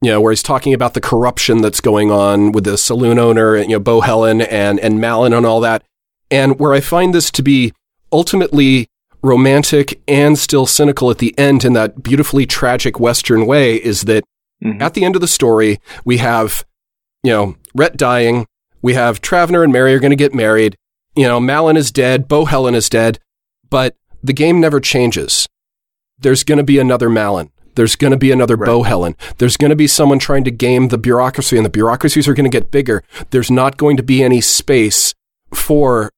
You know, where he's talking about the corruption that's going on with the saloon owner, and, you know, Bo Helen and, and Malin and all that. And where I find this to be ultimately romantic and still cynical at the end in that beautifully tragic Western way is that mm-hmm. at the end of the story, we have, you know, Rhett dying. We have Travener and Mary are going to get married. You know, Malin is dead. Bo Helen is dead. But the game never changes. There's going to be another Malin. There's going to be another Bo Helen. There's going to be someone trying to game the bureaucracy, and the bureaucracies are going to get bigger. There's not going to be any space for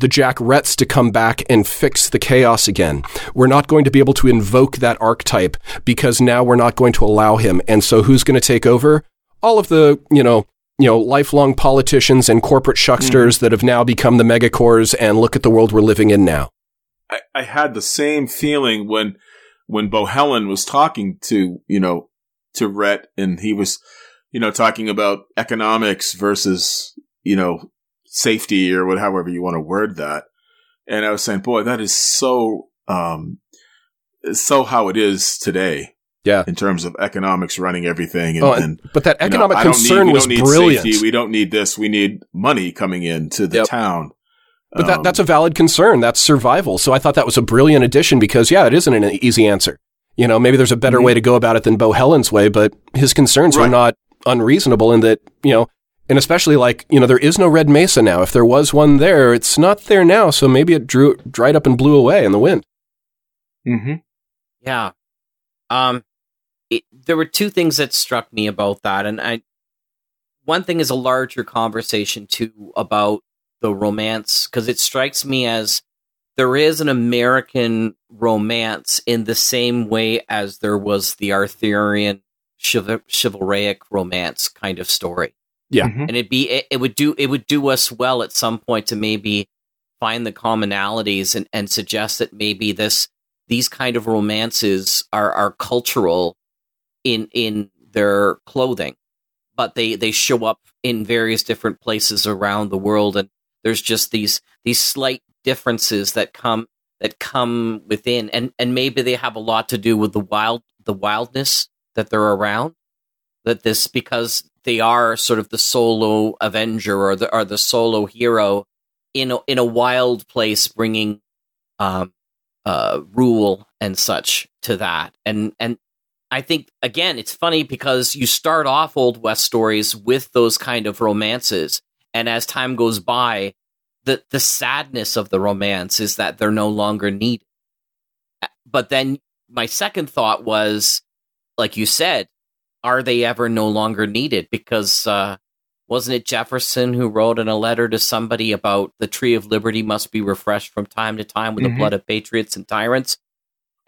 the Jack Rhetts to come back and fix the chaos again. We're not going to be able to invoke that archetype because now we're not going to allow him. And so who's going to take over? All of the, you know, you know, lifelong politicians and corporate shucksters mm-hmm. that have now become the megacorps and look at the world we're living in now. I, I had the same feeling when when Bohelen was talking to you know to Rhett, and he was you know talking about economics versus you know safety or whatever however you want to word that, and I was saying, boy, that is so um so how it is today. Yeah, in terms of economics running everything, and, Oh, and- and but that you know, economic concern need, was brilliant. Safety, we don't need this. We need money coming into the town. But that, Um, that's a valid concern. That's survival. So I thought that was a brilliant addition because, yeah, it isn't an easy answer. You know, maybe there's a better way to go about it than Bo Helen's way, but his concerns were not unreasonable in that, you know, and especially like, you know, there is no Red Mesa now. If there was one there, it's not there now. So maybe it drew, dried up and blew away in the wind. Mm-hmm. Yeah. Um, it, there were two things that struck me about that, and I. One thing is a larger conversation too about the romance because it strikes me as there is an American romance in the same way as there was the Arthurian chival- chivalric romance kind of story. Yeah. Mm-hmm. and it'd be it, it would do it would do us well at some point to maybe find the commonalities and, and suggest that maybe this these kind of romances are are cultural in in their clothing. But they they show up in various different places around the world and there's just these these slight differences that come that come within. And and maybe they have a lot to do with the wild the wildness that they're around that this because they are sort of the solo avenger or the or the solo hero in a, in a wild place bringing um uh rule and such to that. And and I think again it's funny because you start off old west stories with those kind of romances. And as time goes by the the sadness of the romance is that they're no longer needed. But then my second thought was like you said are they ever no longer needed? Because uh wasn't it Jefferson who wrote in a letter to somebody about the tree of liberty must be refreshed from time to time with Mhm. the blood of patriots and tyrants?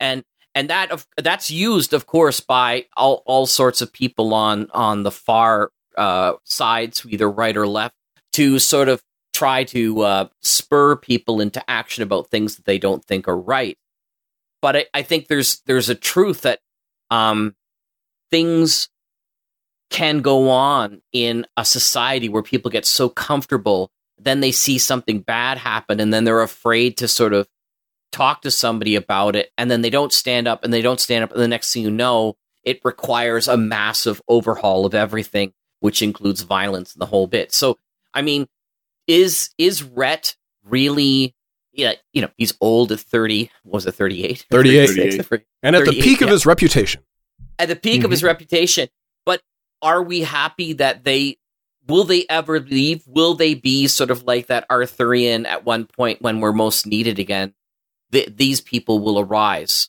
And and that of that's used of course by all, all sorts of people on on the far uh sides either right or left to sort of try to uh spur people into action about things that they don't think are right. But I, I think there's there's a truth that um, things can go on in a society where people get so comfortable, then they see something bad happen, and then they're afraid to sort of talk to somebody about it, and then they don't stand up, and they don't stand up, and the next thing you know, it requires a massive overhaul of everything, which includes violence and the whole bit. So, I mean, is is Rhett really? Yeah, you know, he's old at thirty. Was it thirty eight? 38. And at the peak of his reputation. At the peak of his reputation, but are we happy that they will they ever leave? Will they be sort of like that Arthurian at one point when we're most needed again? Th- these people will arise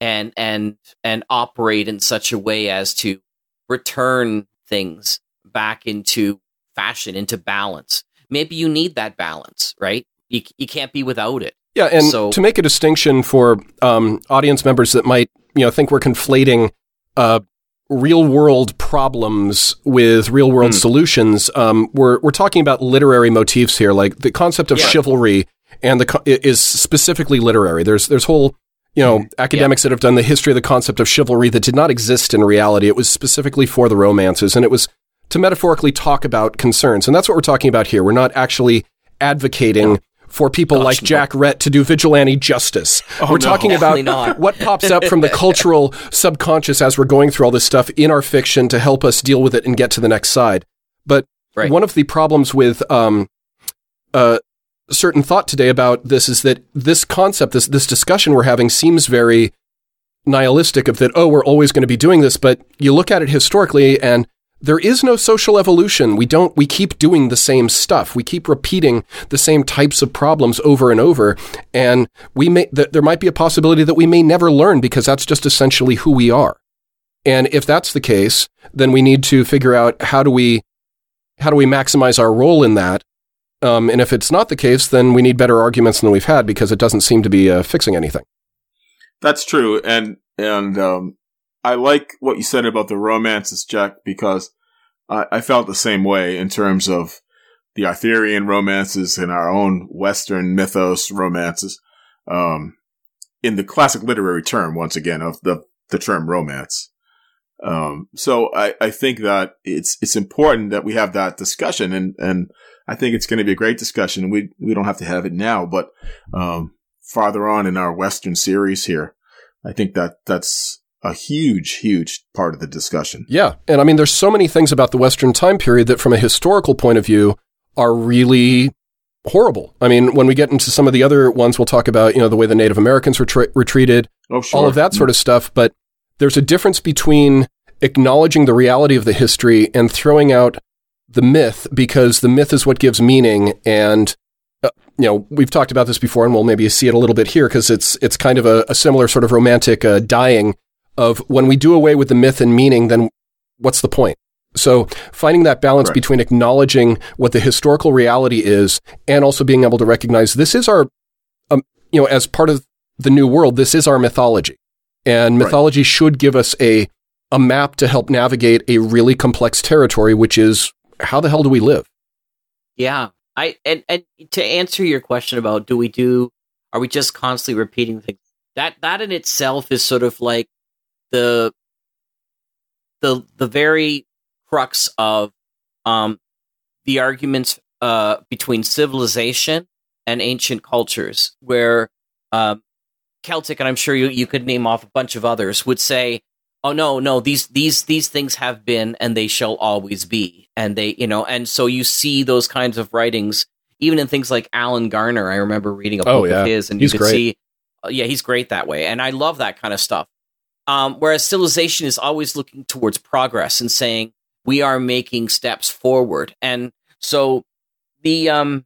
and and and operate in such a way as to return things back into fashion, into balance. Maybe you need that balance, right? You you can't be without it. Yeah, and So- to make a distinction for um, audience members that might, you know, think we're conflating uh, real world problems with real world solutions, um, we're we're talking about literary motifs here. Like the concept of Yeah. chivalry and the co- is specifically literary. There's there's whole you know academics that have done the history of the concept of chivalry that did not exist in reality. It was specifically for the romances, and it was to metaphorically talk about concerns, and that's what we're talking about here. We're not actually advocating for people like Jack Rhett to do vigilante justice. Oh, we're no. talking Definitely about not. what pops up from the cultural subconscious as we're going through all this stuff in our fiction to help us deal with it and get to the next side. But one of the problems with um, uh, certain thought today about this is that this concept, this this discussion we're having, seems very nihilistic. Of that, oh, we're always going to be doing this. But you look at it historically, and there is no social evolution. We don't. We keep doing the same stuff. We keep repeating the same types of problems over and over. And we may th- there might be a possibility that we may never learn because that's just essentially who we are. And if that's the case, then we need to figure out how do we how do we maximize our role in that. Um, and if it's not the case, then we need better arguments than we've had because it doesn't seem to be uh, fixing anything. That's true, and and um, I like what you said about the romances, Jack, because I, I felt the same way in terms of the Arthurian romances and our own Western mythos romances. Um, in the classic literary term, once again, of the the term romance. Um, so I, I think that it's it's important that we have that discussion, and and I think it's going to be a great discussion. We we don't have to have it now, but um, farther on in our Western series here, I think that that's a huge, huge part of the discussion. Yeah. And I mean, there's so many things about the Western time period that, from a historical point of view, are really horrible. I mean, when we get into some of the other ones, we'll talk about, you know, the way the Native Americans were, tra- treated, Oh, sure. all of that sort of stuff. But there's a difference between acknowledging the reality of the history and throwing out the myth because the myth is what gives meaning. And, uh, you know, we've talked about this before and we'll maybe see it a little bit here because it's, it's kind of a, a similar sort of romantic uh, dying of when we do away with the myth and meaning, then what's the point? So finding that balance Correct. between acknowledging what the historical reality is and also being able to recognize this is our, um, you know, as part of the new world, this is our mythology. And Right. mythology should give us a, a map to help navigate a really complex territory, which is how the hell do we live? Yeah. I and and to answer your question about do we do are we just constantly repeating things? That that in itself is sort of like the the the very crux of um the arguments uh between civilization and ancient cultures where um Celtic and I'm sure you you could name off a bunch of others would say oh no no these these these things have been and they shall always be and they you know and so you see those kinds of writings even in things like Alan Garner I remember reading a Oh, book yeah. of his and He's you could great. see uh, yeah he's great that way and I love that kind of stuff um, whereas civilization is always looking towards progress and saying we are making steps forward. And so the um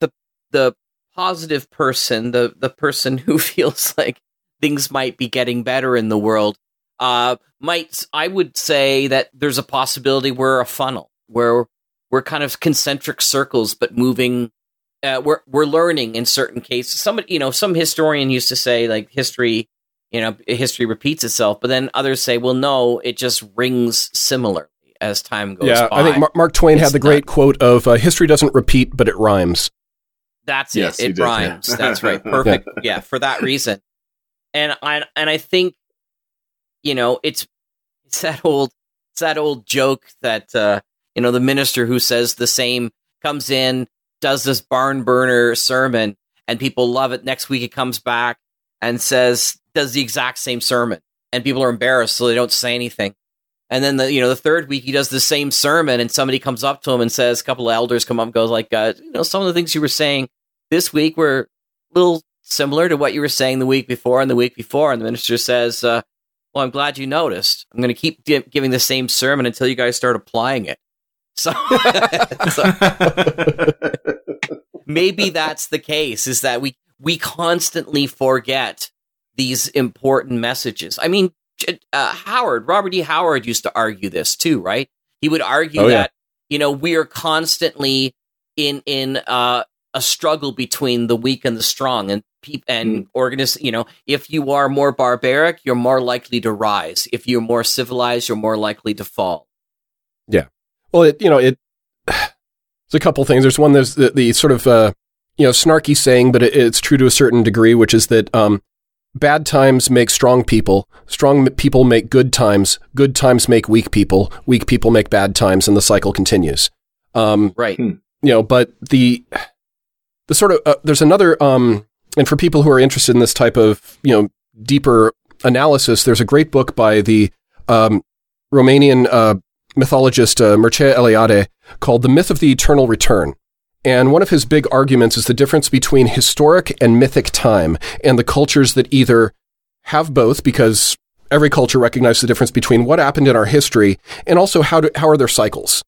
the the positive person the the person who feels like things might be getting better in the world uh might i would say that there's a possibility we're a funnel where we're kind of concentric circles but moving uh, we're we're learning in certain cases. Some you know some historian used to say like history you know history repeats itself but then others say well no it just rings similarly as time goes yeah, by I think Mar- Mark Twain It's had the not- great quote of uh, history doesn't repeat, but it rhymes. That's Yes, it. It did. rhymes. That's right. Perfect. yeah, for that reason. and I and I think you know it's it's that old it's that old joke that uh, you know the minister who says the same comes in does this barn burner sermon and people love it. Next week he comes back and says does the exact same sermon and people are embarrassed so they don't say anything. And then the you know the third week he does the same sermon and somebody comes up to him and says a couple of elders come up and goes like uh, you know some of the things you were saying this week were a little similar to what you were saying the week before and the week before and the minister says uh, well I'm glad you noticed I'm going to keep gi- giving the same sermon until you guys start applying it. So, so maybe that's the case is that we we constantly forget these important messages. I mean, uh, Howard, Robert E. Howard used to argue this too, right? He would argue Oh, yeah. that you know we are constantly in in uh, a struggle between the weak and the strong, and peop- and organis- You know, if you are more barbaric, you're more likely to rise. If you're more civilized, you're more likely to fall. Yeah. Well, it, you know, it, there's a couple things. There's one, there's the, the sort of, uh, you know, snarky saying, but it, it's true to a certain degree, which is that, um, bad times make strong people. Strong people make good times. Good times make weak people. Weak people make bad times, and the cycle continues. Um, right. You know, but the, the sort of, uh, there's another, um, and for people who are interested in this type of, you know, deeper analysis, there's a great book by the, um, Romanian, uh, mythologist uh, Mircea Eliade called The Myth of the Eternal Return. And one of his big arguments is the difference between historic and mythic time and the cultures that either have both because every culture recognizes the difference between what happened in our history and also how, do, how are their cycles?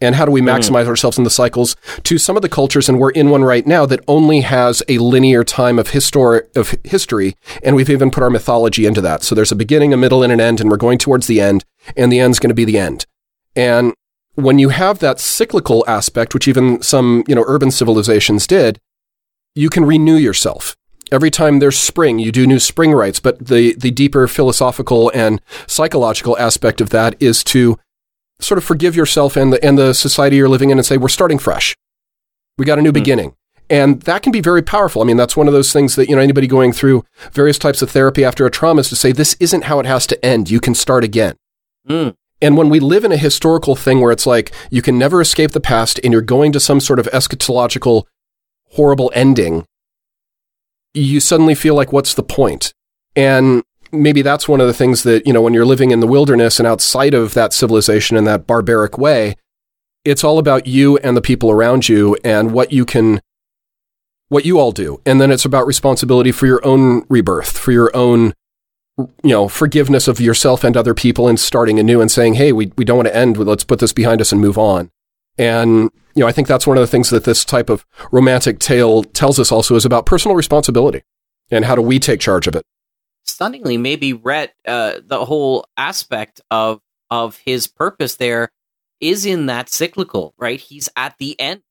And how do we mm-hmm. maximize ourselves in the cycles to some of the cultures and we're in one right now that only has a linear time of histor- of history and we've even put our mythology into that. So there's a beginning a middle and an end and we're going towards the end and the end's going to be the end. And when you have that cyclical aspect which even some you know urban civilizations did you can renew yourself every time there's spring you do new spring rites but the the deeper philosophical and psychological aspect of that is to sort of forgive yourself and the and the society you're living in and say we're starting fresh. We got a new beginning. And that can be very powerful. I mean, that's one of those things that, you know, anybody going through various types of therapy after a trauma is to say, this isn't how it has to end. You can start again. Mm. And when we live in a historical thing where it's like you can never escape the past and you're going to some sort of eschatological horrible ending, you suddenly feel like, what's the point? And maybe that's one of the things that, you know, when you're living in the wilderness and outside of that civilization in that barbaric way, it's all about you and the people around you and what you can, what you all do. And then it's about responsibility for your own rebirth, for your own, you know, forgiveness of yourself and other people and starting anew and saying, hey, we, we don't want to end. Let's put this behind us and move on. And, you know, I think that's one of the things that this type of romantic tale tells us also is about personal responsibility and how do we take charge of it. stunningly, maybe Rhett, uh, the whole aspect of of his purpose there is in that cyclical, right? He's at the end.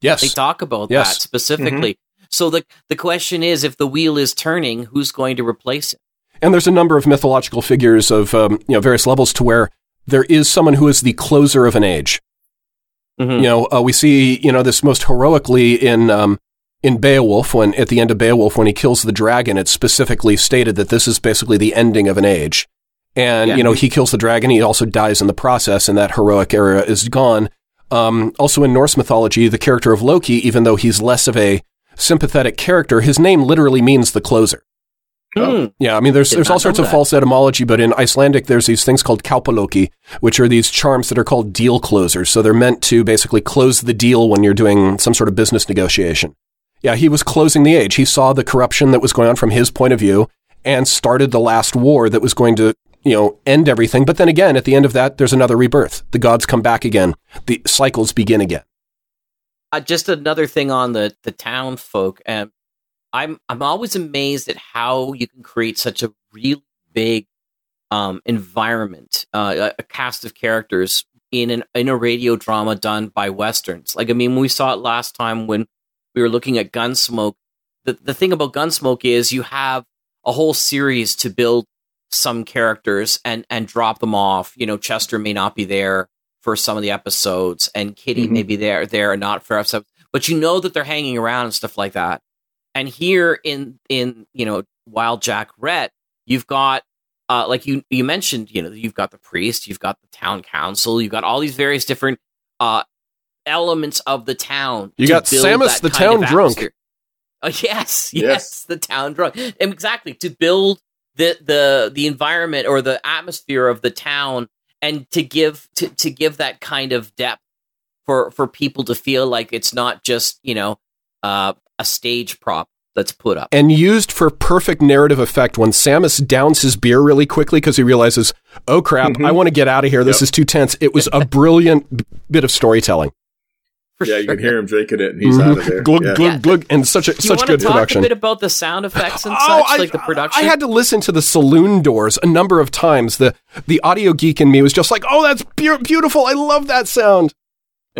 Yes. They talk about Yes. that specifically. So the the question is, if the wheel is turning, who's going to replace it? And there's a number of mythological figures of um, you know various levels to where there is someone who is the closer of an age. You know, uh, we see you know this most heroically in um, in Beowulf when at the end of Beowulf when he kills the dragon. It's specifically stated that this is basically the ending of an age, and Yeah. you know he kills the dragon. He also dies in the process, and that heroic era is gone. Um, also in Norse mythology, the character of Loki, even though he's less of a sympathetic character, his name literally means the closer. Yeah, I mean, there's Did there's all sorts of that. false etymology, but in Icelandic, there's these things called kaupaloki, which are these charms that are called deal closers. So they're meant to basically close the deal when you're doing some sort of business negotiation. Yeah, he was closing the age. He saw the corruption that was going on from his point of view and started the last war that was going to, you know, end everything. But then again, at the end of that, there's another rebirth. The gods come back again. The cycles begin again. Uh, just another thing on the the town folk, and I'm I'm always amazed at how you can create such a really big um, environment, uh, a, a cast of characters in an in a radio drama done by westerns. Like I mean, we saw it last time when we were looking at Gunsmoke. The the thing about Gunsmoke is you have a whole series to build some characters and and drop them off. You know, Chester may not be there for some of the episodes, and Kitty Mhm. may be there there and not for episodes, but you know that they're hanging around and stuff like that. And here in in you know Wild Jack Rhett, you've got uh, like you you mentioned, you know, you've got the priest, you've got the town council, you've got all these various different uh, elements of the town. You to got Samus the town drunk. Uh, yes, yes, Yes. the town drunk. And Exactly to build the the the environment or the atmosphere of the town, and to give to to give that kind of depth for for people to feel like it's not just you know uh, a stage prop that's put up. and used for perfect narrative effect when Samus downs his beer really quickly because he realizes, oh crap, I want to get out of here. This Yep. is too tense. It was a brilliant bit of storytelling. yeah, you can hear him drinking it, and he's Mhm. out of there. Glug, Yeah. glug, glug, and such a, Do you such want good to talk production. a bit about the sound effects and Oh, such, I- like the production? I had to listen to the saloon doors a number of times. The the audio geek in me was just like, "Oh, that's beau- beautiful! I love that sound."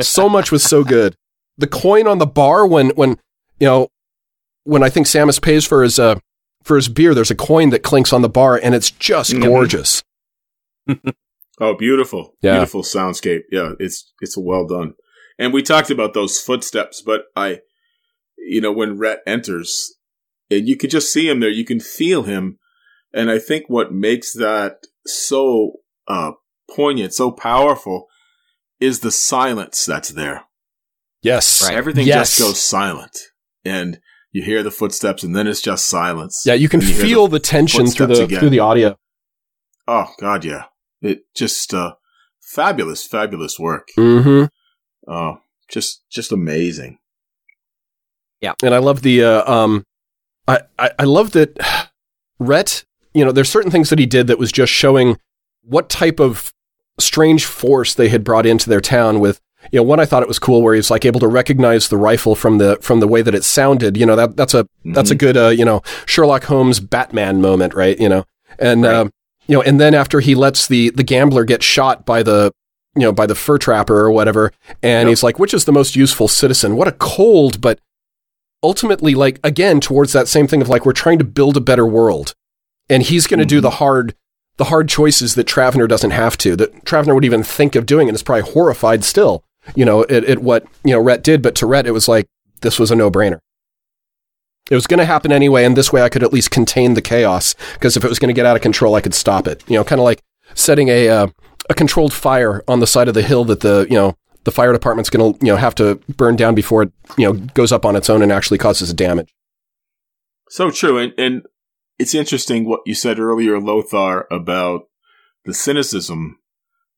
So much was so good. The coin on the bar when when you know when I think Samus pays for his uh for his beer, there's a coin that clinks on the bar, and it's just Mhm. gorgeous. Oh, beautiful, Yeah. beautiful soundscape. Yeah, it's it's well done. And we talked about those footsteps, but I, you know, when Rhett enters, and you could just see him there, you can feel him, and I think what makes that so uh, poignant, so powerful, is the silence that's there. Yes, Everything Yes. just goes silent, and you hear the footsteps, and then it's just silence. Yeah, you can hear feel the, tension through the again. through the audio. Oh God, yeah. It just uh fabulous, fabulous work. Mm-hmm. Oh, just just amazing. Yeah. And I love the uh, um, I, I I love that Rhett. You know, there's certain things that he did that was just showing what type of strange force they had brought into their town. With you know, one I thought it was cool where he's like able to recognize the rifle from the from the way that it sounded. You know, that that's a that's a good uh, you know Sherlock Holmes Batman moment, right? You know, and um, you know, and then after he lets the the gambler get shot by the you know by the fur trapper or whatever, and he's like, which is the most useful citizen? What a cold but ultimately like again towards that same thing of like we're trying to build a better world and he's going to do the hard the hard choices that Travener doesn't have to that Travener would even think of doing and is probably horrified still you know at, at what you know Rhett did but to Rhett it was like this was a no-brainer it was going to happen anyway and this way I could at least contain the chaos because if it was going to get out of control I could stop it you know kind of like setting a uh, a controlled fire on the side of the hill that the you know the fire department's going to you know have to burn down before it you know goes up on its own and actually causes damage. So true, and and it's interesting what you said earlier, Lothar, about the cynicism.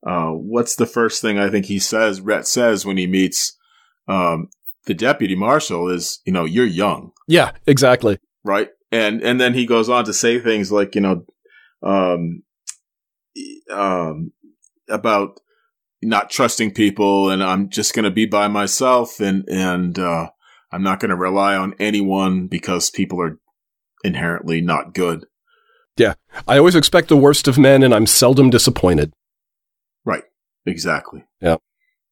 Uh, what's the first thing I think he says? Rhett says when he meets um, the deputy marshal is, you know, you're young, Yeah, exactly. right? And and then he goes on to say things like, you know, um, um, about not trusting people, and I'm just going to be by myself, and and uh, I'm not going to rely on anyone because people are inherently not good. Yeah, I always expect the worst of men, and I'm seldom disappointed. Exactly. Yeah.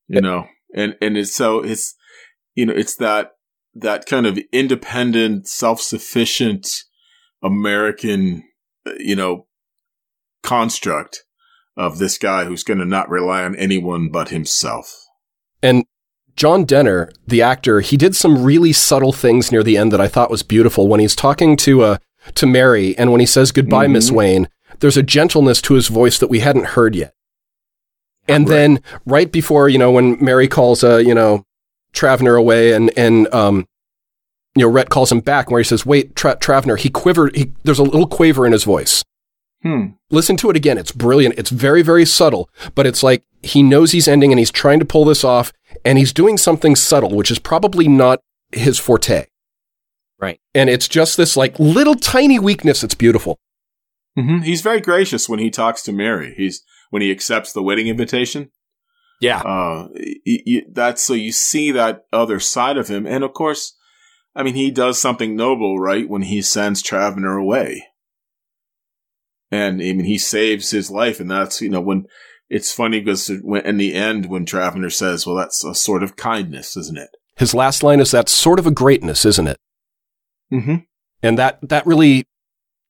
You know, and and it's so it's you know it's that that kind of independent, self sufficient American, you know, construct of this guy who's going to not rely on anyone but himself. And John Dehner, the actor, he did some really subtle things near the end that I thought was beautiful. When he's talking to uh, to Mary, and when he says goodbye, Miss Mhm. Wayne, there's a gentleness to his voice that we hadn't heard yet. And then right before, you know, when Mary calls, uh, you know, Travener away, and and um, you know, Rhett calls him back, where he says, "Wait, Tra- Travener." He quivered. He, there's a little quaver in his voice. Hmm. Listen to it again. It's brilliant. It's very, very subtle, but it's like he knows he's ending and he's trying to pull this off and he's doing something subtle, which is probably not his forte. Right. And it's just this like little tiny weakness. It's beautiful. Mm-hmm. He's very gracious when he talks to Mary. He's when he accepts the wedding invitation. Yeah. Uh, y- y- that's so you see that other side of him, and of course, I mean, he does something noble, right? When he sends Travener away, and I mean, he saves his life, and that's you know when it's funny because when, in the end, when Travener says, "Well, that's a sort of kindness, isn't it?" His last line is that sort of a greatness, isn't it? Mm-hmm. And that, that really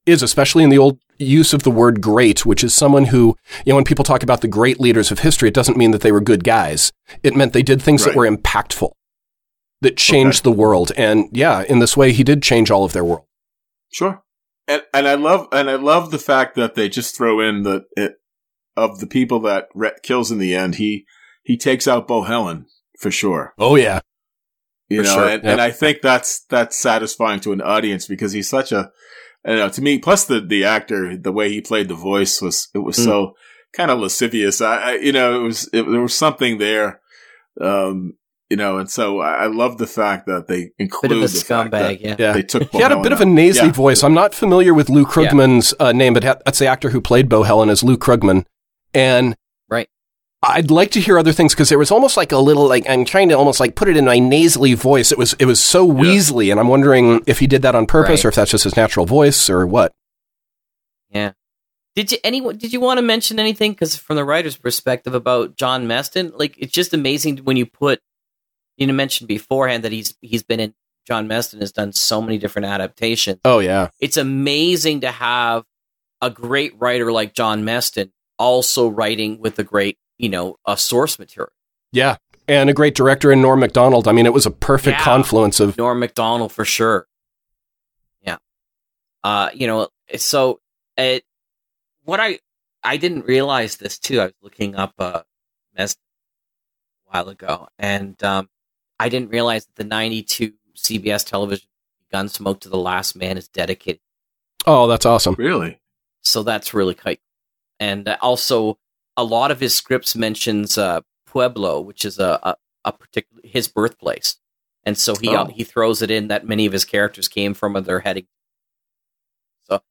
is, especially in the old use of the word great, which is someone who, you know, when people talk about the great leaders of history, it doesn't mean that they were good guys. It meant they did things that were impactful, that changed the world. And yeah, in this way, he did change all of their world. Sure. and, and I love and I love the fact that they just throw in the it, of the people that Rhett kills in the end. He he takes out Bo Helen for sure. Oh yeah, you For know, sure, and, yep. and I think that's that's satisfying to an audience because he's such a, you know, to me. Plus the the actor, the way he played the voice was it was Mm. so kind of lascivious. I, I you know, it was it, there was something there, um, you know, and so I, I love the fact that they include Bit of a the fact scumbag, that yeah. They took He had a Bo bit of a Helen nasally Yeah. voice. I'm not familiar with Lou Krugman's uh, name, but ha- that's the actor who played Bo Helen as Lou Krugman. And right. I'd like to hear other things because there was almost like a little like I'm trying to almost like put it in my nasally voice. It was it was so Weasley, and I'm wondering if he did that on purpose Right. or if that's just his natural voice or what. Yeah. Did you anyone? Did you want to mention anything? Because from the writer's perspective about John Meston, like it's just amazing when you put. You know, mentioned beforehand that he's he's been in. John Meston has done so many different adaptations. Oh yeah, It's amazing to have a great writer like John Meston also writing with a great, you know, a source material. yeah, and a great director in Norm Macdonnell. I mean, it was a perfect Yeah. confluence of Norm Macdonnell for sure. Yeah. Uh, you know, so it what I I didn't realize this too. I was looking up uh Mes a while ago and um I didn't realize that the 92 CBS television Gunsmoke to the Last Man is dedicated. oh, that's awesome. Really? So that's really quite and uh, also a lot of his scripts mentions uh Pueblo, which is a a, a particular his birthplace. And so he Oh. he throws it in that many of his characters came from or they're heading. So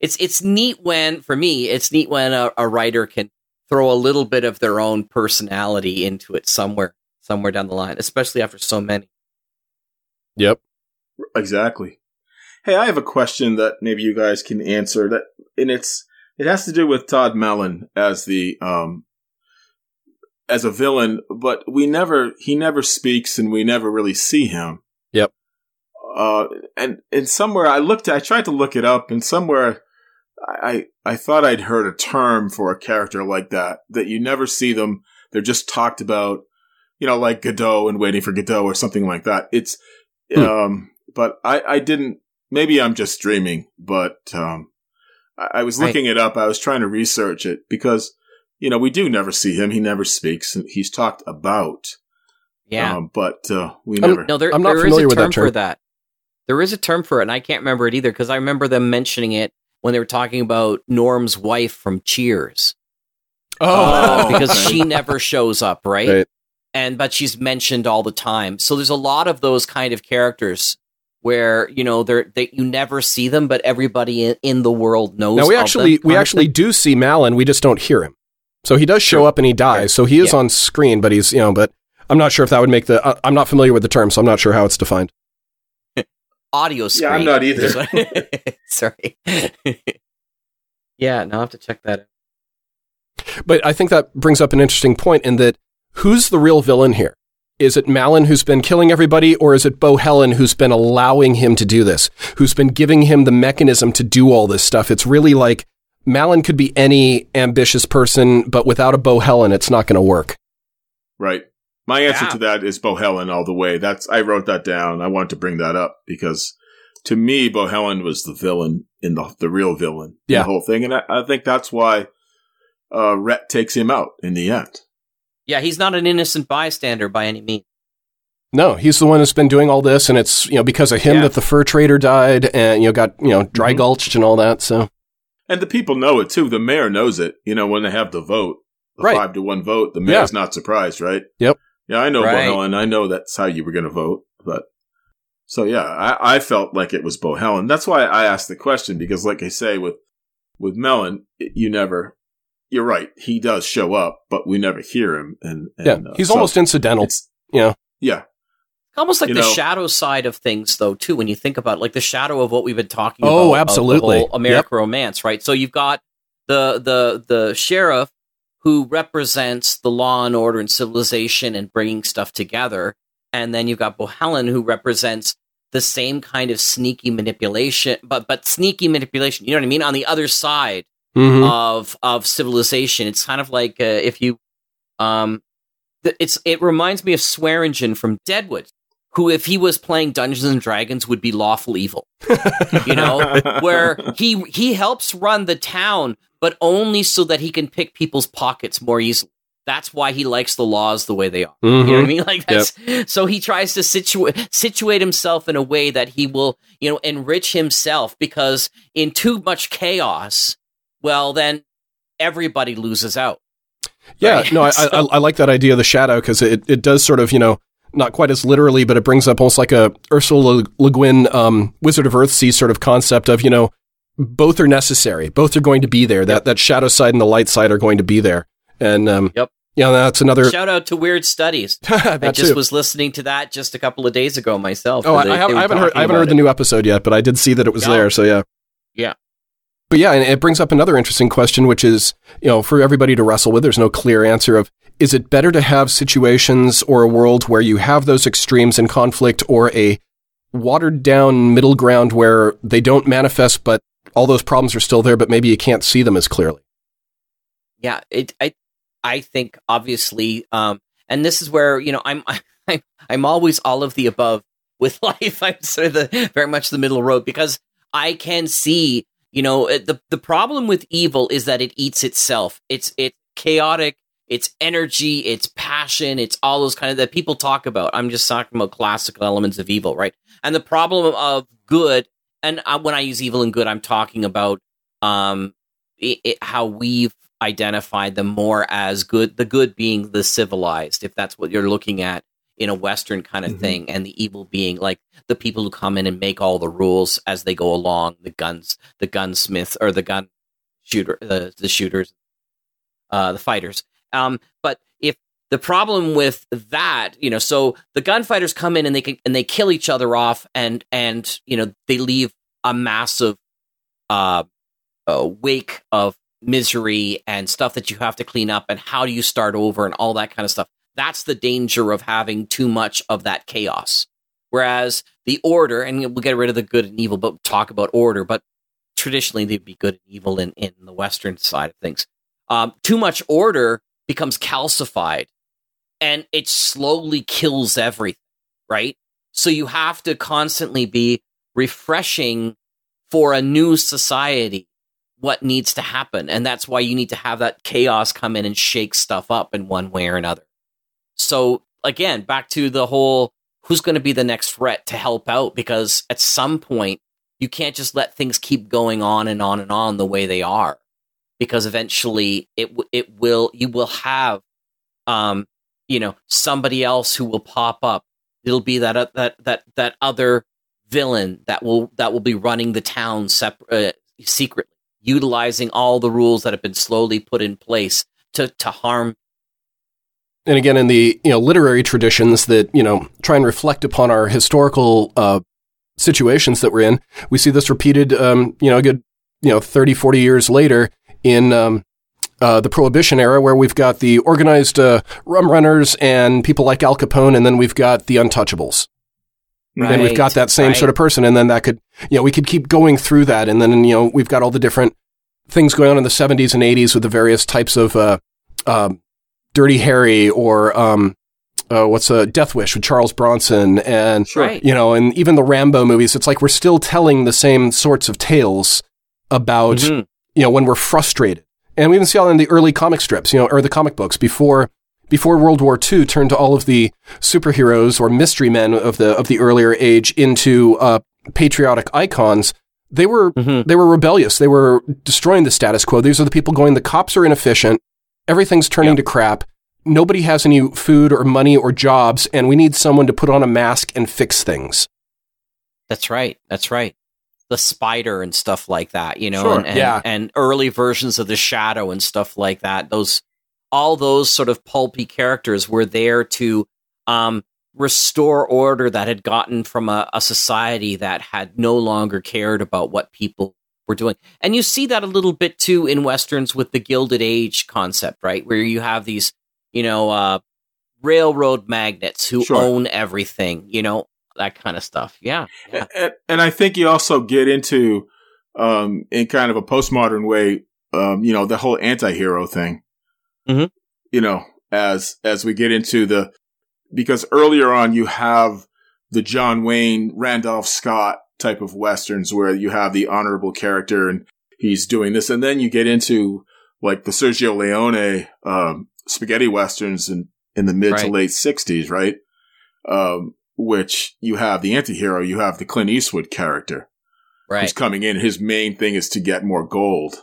it's it's neat when for me it's neat when a, a writer can throw a little bit of their own personality into it somewhere somewhere down the line, especially after so many. Yep. Exactly. Hey, I have a question that maybe you guys can answer. That and it's it has to do with Todd Mellon as the um as a villain, but we never he never speaks and we never really see him. Yep. Uh, and and somewhere I looked, I tried to look it up, and somewhere I I thought I'd heard a term for a character like that that you never see them. They're just talked about, you know, like Godot and Waiting for Godot or something like that. It's Hmm. um, but I I didn't. Maybe I'm just dreaming, but um, I, I was Right. looking it up. I was trying to research it because you know we do never see him. He never speaks, and he's talked about. Yeah. um, but uh, we I'm- never. No, there, I'm not there is familiar a with that term for that. There is a term for it, and I can't remember it either because I remember them mentioning it when they were talking about Norm's wife from Cheers. Oh, because she never shows up, right? Right. And but she's mentioned all the time. So there's a lot of those kind of characters where you know they're they you never see them, but everybody in, in the world knows. Now we actually them we actually do see Malin. We just don't hear him. So he does show up and he dies. So he is Yeah. on screen, but he's you know. But I'm not sure if that would make the. Uh, I'm not familiar with the term, so I'm not sure how it's defined. audio screen. Yeah, I'm not either. Sorry. yeah, now I have to check that out. But I think that brings up an interesting point in that who's the real villain here? Is it Malin who's been killing everybody, or is it Bo Helen who's been allowing him to do this? Who's been giving him the mechanism to do all this stuff? It's really like Malin could be any ambitious person, but without a Bo Helen, it's not going to work. Right. My answer Yeah. to that is Bohelen all the way. That's I wrote that down. I wanted to bring that up because to me, Bohelen was the villain in the the real villain in Yeah. the whole thing, and I, I think that's why uh, Rhett takes him out in the end. Yeah, he's not an innocent bystander by any means. No, he's the one that's been doing all this, and it's you know because of him Yeah. that the fur trader died, and you know got you know dry Mhm. gulched and all that. So And the people know it too. The mayor knows it. You know when they have the vote, the Right. five to one vote, the Yeah. mayor's not surprised, right? Yep. Yeah, I know Right. Bohelen. I know that's how you were going to vote, but so yeah, I, I felt like it was Bohelen. That's why I asked the question because, like I say, with with Mellon, it- you never. You're right. He does show up, but we never hear him. And, and yeah, uh, he's so almost incidental. it's- You know, yeah, Almost like You the know- shadow side of things, though, too. When you think about it, like the shadow of what we've been talking about, Oh, of the absolutely. whole American romance, right? So you've got the the the sheriff who represents the law and order and civilization and bringing stuff together, and then you've got Bohelen who represents the same kind of sneaky manipulation, but but sneaky manipulation. You know what I mean? On the other side Mhm. of of civilization, it's kind of like uh, if you um, th- it's it reminds me of Swearingen from Deadwood who, if he was playing Dungeons and Dragons, would be lawful evil. you know, where he he helps run the town, but only so that he can pick people's pockets more easily. That's why he likes the laws the way they are. You know what I Mhm. mean? Like that's so he tries to situate situate himself in a way that he will, you know, enrich himself because in too much chaos, well then everybody loses out. Yeah, Right. no, I, I, So- I like that idea of the shadow because it, it does sort of, you know, not quite as literally, but it brings up almost like a Ursula Le Guin, um, Wizard of Earthsea sort of concept of, you know, both are necessary. Both are going to be there. That that shadow side and the light side are going to be there. And um, Yep. yeah, that's another. Shout out to Weird Studies. I just too. was listening to that just a couple of days ago myself. Oh, I, They- I, have, I haven't heard. I haven't heard the new episode yet, but I did see that it was there. So yeah. Yeah. But yeah, and it brings up another interesting question, which is, you know, for everybody to wrestle with. There's no clear answer of is it better to have situations or a world where you have those extremes in conflict, or a watered down middle ground where they don't manifest, but all those problems are still there, but maybe you can't see them as clearly. yeah it i i think obviously um and this is where you know i'm i'm i'm always all of the above with life i'm sort of the very much the middle road because i can see you know the the problem with evil is that it eats itself. It's it's chaotic it's energy it's passion it's all those kind of that people talk about. I'm just talking about classical elements of evil right? And the problem of good and uh, when i use evil and good i'm talking about um it, it, how we've identified them more as good the good being the civilized if that's what you're looking at in a western kind of thing and the evil being like the people who come in and make all the rules as they go along the guns the gunsmith or the gun shooter the, the shooters uh the fighters. Um but if the problem with that you know so the gunfighters come in and they can and they kill each other off and and you know they leave a massive uh uh, wake of misery and stuff that you have to clean up and how do you start over and all that kind of stuff that's the danger of having too much of that chaos whereas the order and we'll get rid of the good and evil but talk about order but traditionally they'd be good and evil in, in the western side of things um, too much order becomes calcified and it slowly kills everything right so you have to constantly be refreshing for a new society what needs to happen. And that's why you need to have that chaos come in and shake stuff up in one way or another. So again, back to the whole who's going to be the next threat to help out? Because at some point you can't just let things keep going on and on and on the way they are. Because eventually it it will you will have um you know somebody else who will pop up. It'll be that uh, that that that other villain that will that will be running the town separate uh, secretly utilizing all the rules that have been slowly put in place to to harm and again in the you know literary traditions that you know try and reflect upon our historical uh, situations that we're in we see this repeated um, you know a good you know 30 40 years later in um, uh, the prohibition era where we've got the organized uh, rum runners and people like al capone and then we've got the untouchables and we've got that same right. sort of person and then that could you know we could keep going through that and then you know we've got all the different things going on in the 70s and 80s with the various types of uh, um, dirty harry or um, uh, what's a death wish with charles bronson and Right. you know and even the rambo movies it's like we're still telling the same sorts of tales about Mhm. you know when we're frustrated and we even see all in the early comic strips you know or the comic books before before World War II turned all of the superheroes or mystery men of the of the earlier age into uh, patriotic icons, they were they were rebellious. They were destroying the status quo. These are the people going. The cops are inefficient. Everything's turning to crap. Nobody has any food or money or jobs, and we need someone to put on a mask and fix things. That's right. That's right. The spider and stuff like that, you know, Sure, and, and, yeah. and early versions of the shadow and stuff like that. Those, all those sort of pulpy characters were there to um, restore order that had gotten from a, a society that had no longer cared about what people were doing. And you see that a little bit too in westerns with the Gilded Age concept, right? Where you have these, you know, uh, railroad magnates who Sure. own everything, you know, that kind of stuff. Yeah. yeah. and, and I think you also get into, um, in kind of a postmodern way, um, you know, the whole anti-hero thing. Mhm. You know, as as we get into the, because earlier on you have the John Wayne, Randolph Scott type of westerns where you have the honorable character and he's doing this, and then you get into like the Sergio Leone um, spaghetti westerns in in the mid to late '60s, right? Um, which you have the antihero, you have the Clint Eastwood character who's Right. coming in. His main thing is to get more gold.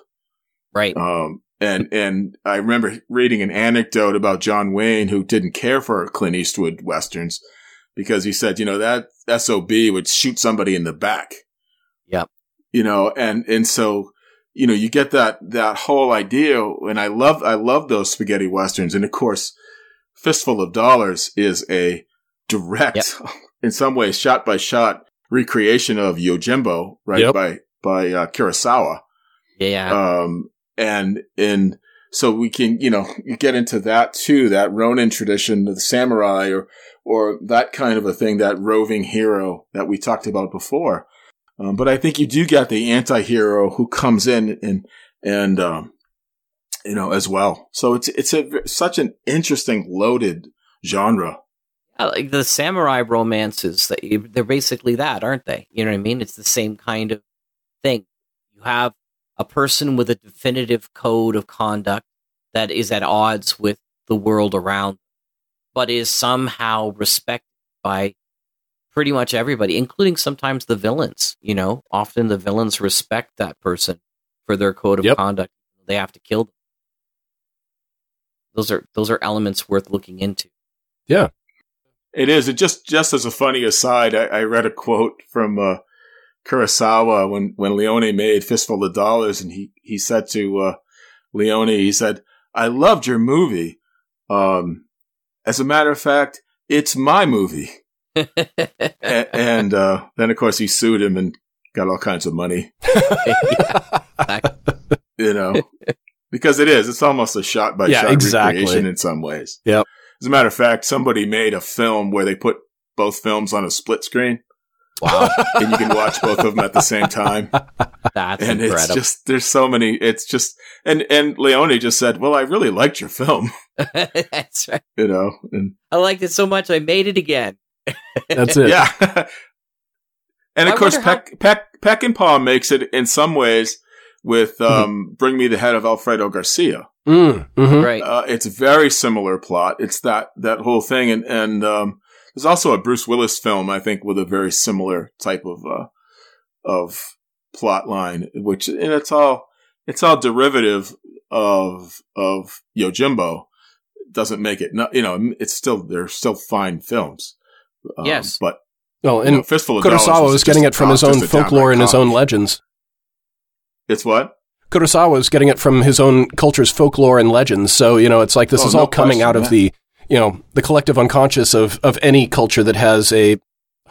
Right. Um, and, and I remember reading an anecdote about John Wayne who didn't care for Clint Eastwood westerns because he said, you know, that SOB would shoot somebody in the back. Yep. You know, and, and so, you know, you get that, that whole idea. And I love, I love those spaghetti westerns. And of course, Fistful of Dollars is a direct, in some ways, shot by shot recreation of Yojimbo, right? Yep. By, by, uh, Kurosawa. Yeah. Um, and, and so we can, you know, get into that too, that Ronin tradition of the samurai or, or that kind of a thing, that roving hero that we talked about before. Um, but I think you do get the anti-hero who comes in and, and, um, you know, as well. So it's, it's a, such an interesting loaded genre. Like the samurai romances that you, they're basically that, aren't they? You know what I mean? It's the same kind of thing. You have a person with a definitive code of conduct that is at odds with the world around, but is somehow respected by pretty much everybody, including sometimes the villains. You know, often the villains respect that person for their code of conduct. They have to kill them. Those are those are elements worth looking into. Yeah. It is. It just just as a funny aside, I, I read a quote from uh, Kurosawa when when Leone made Fistful of Dollars, and he he said to uh, Leone, he said, "I loved your movie. Um, as a matter of fact, it's my movie." A- and uh, then, of course, he sued him and got all kinds of money. you know, because it is. It's almost a shot by Yeah, shot exactly. recreation in some ways. Yep. As a matter of fact, somebody made a film where they put both films on a split screen. Wow. and you can watch both of them at the same time. That's and it's just there's so many it's just and and Leone just said, "Well, I really liked your film." That's right. You know, and I liked it so much I made it again. That's it. Yeah. and of I course, wonder how- Peck, Peck, Peckinpah makes it in some ways with Mm-hmm. um, "Bring Me the Head of Alfredo Garcia." Mm, mhm. Right. Uh, it's a very similar plot. It's that that whole thing, and and um, there's also a Bruce Willis film I think with a very similar type of uh, of plot line, which and it's all it's all derivative of of Yojimbo. Doesn't make it not you know it's still they're still fine films. Um, Yes. but Well, you and know, Fistful of Dollars Kurosawa was was getting it from his own just a downright folklore and his own legends. It's what? Kurosawa was getting it from his own culture's folklore and legends. So, you know, it's like this Oh, is no all coming question, out of yeah. the, you know, the collective unconscious of, of any culture that has a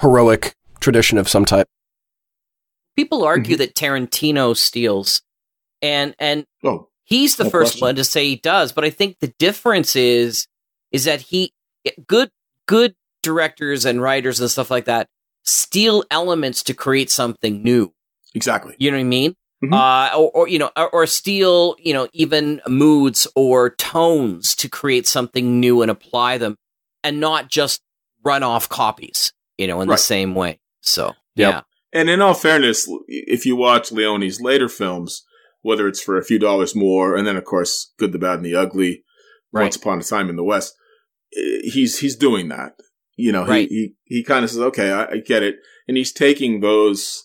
heroic tradition of some type. People Mm-hmm. argue that Tarantino steals, and and Oh, he's the no first question. one to say he does. But I think the difference is is that he good good directors and writers and stuff like that steal elements to create something new. Exactly. You know what I mean? Mm-hmm. Uh, or, or you know, or, or steal you know even moods or tones to create something new and apply them, and not just run off copies. You know, in Right. the same way. So Yep. yeah, And in all fairness, if you watch Leone's later films, whether it's for a few dollars more, and then of course, Good, the Bad, and the Ugly, Once Upon a Time in the West, eh, he's he's doing that. You know, Right. he he, he kind of says, "Okay, I, I get it," and he's taking those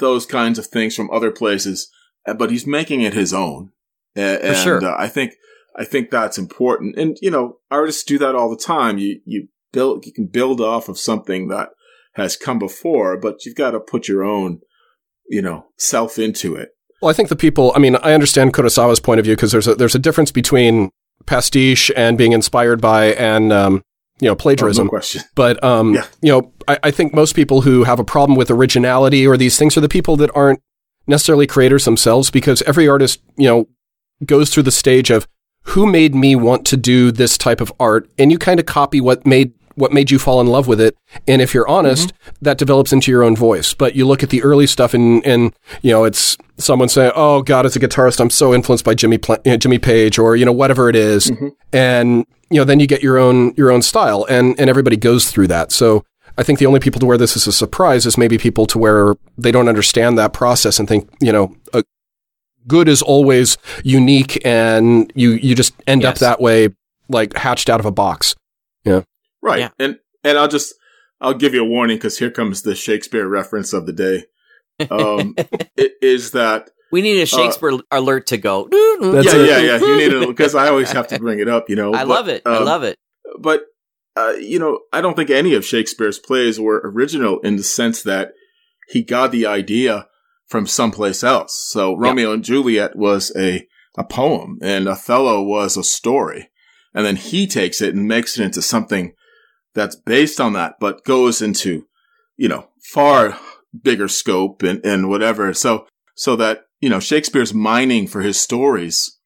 those kinds of things from other places, uh, but he's making it his own. And, sure. uh, I think I think that's important. And you know, artists do that all the time. You you build you can build off of something that has come before, but you've got to put your own, you know, self into it. Well, I think the people, I mean, I understand Kurosawa's point of view because there's a, there's a difference between pastiche and being inspired by and, um, you know, plagiarism. Oh, no question. But, um, you know, I, I think most people who have a problem with originality or these things are the people that aren't necessarily creators themselves because every artist, you know, goes through the stage of who made me want to do this type of art and you kind of copy what made what made you fall in love with it and if you're honest mm-hmm. that develops into your own voice but you look at the early stuff and and you know it's someone saying oh god as a guitarist I'm so influenced by Jimmy you know, Jimmy Page or you know whatever it is. Mm-hmm. and you know then you get your own your own style and and everybody goes through that so I think the only people to where this is a surprise is maybe people to where they don't understand that process and think, you know, a good is always unique and you, you just end up that way, like hatched out of a box. Yeah. Right. And and I'll just I'll give you a warning because here comes the Shakespeare reference of the day. Um, it is that We need a uh, Shakespeare alert to go. yeah, yeah, yeah. You need it because I always have to bring it up. You know, I but, love it. I um, love it. But uh, you know, I don't think any of Shakespeare's plays were original in the sense that he got the idea from someplace else. So Romeo and Juliet was a a poem, and Othello was a story, and then he takes it and makes it into something that's based on that, but goes into you know far bigger scope and and whatever. So so that you know Shakespeare's mining for his stories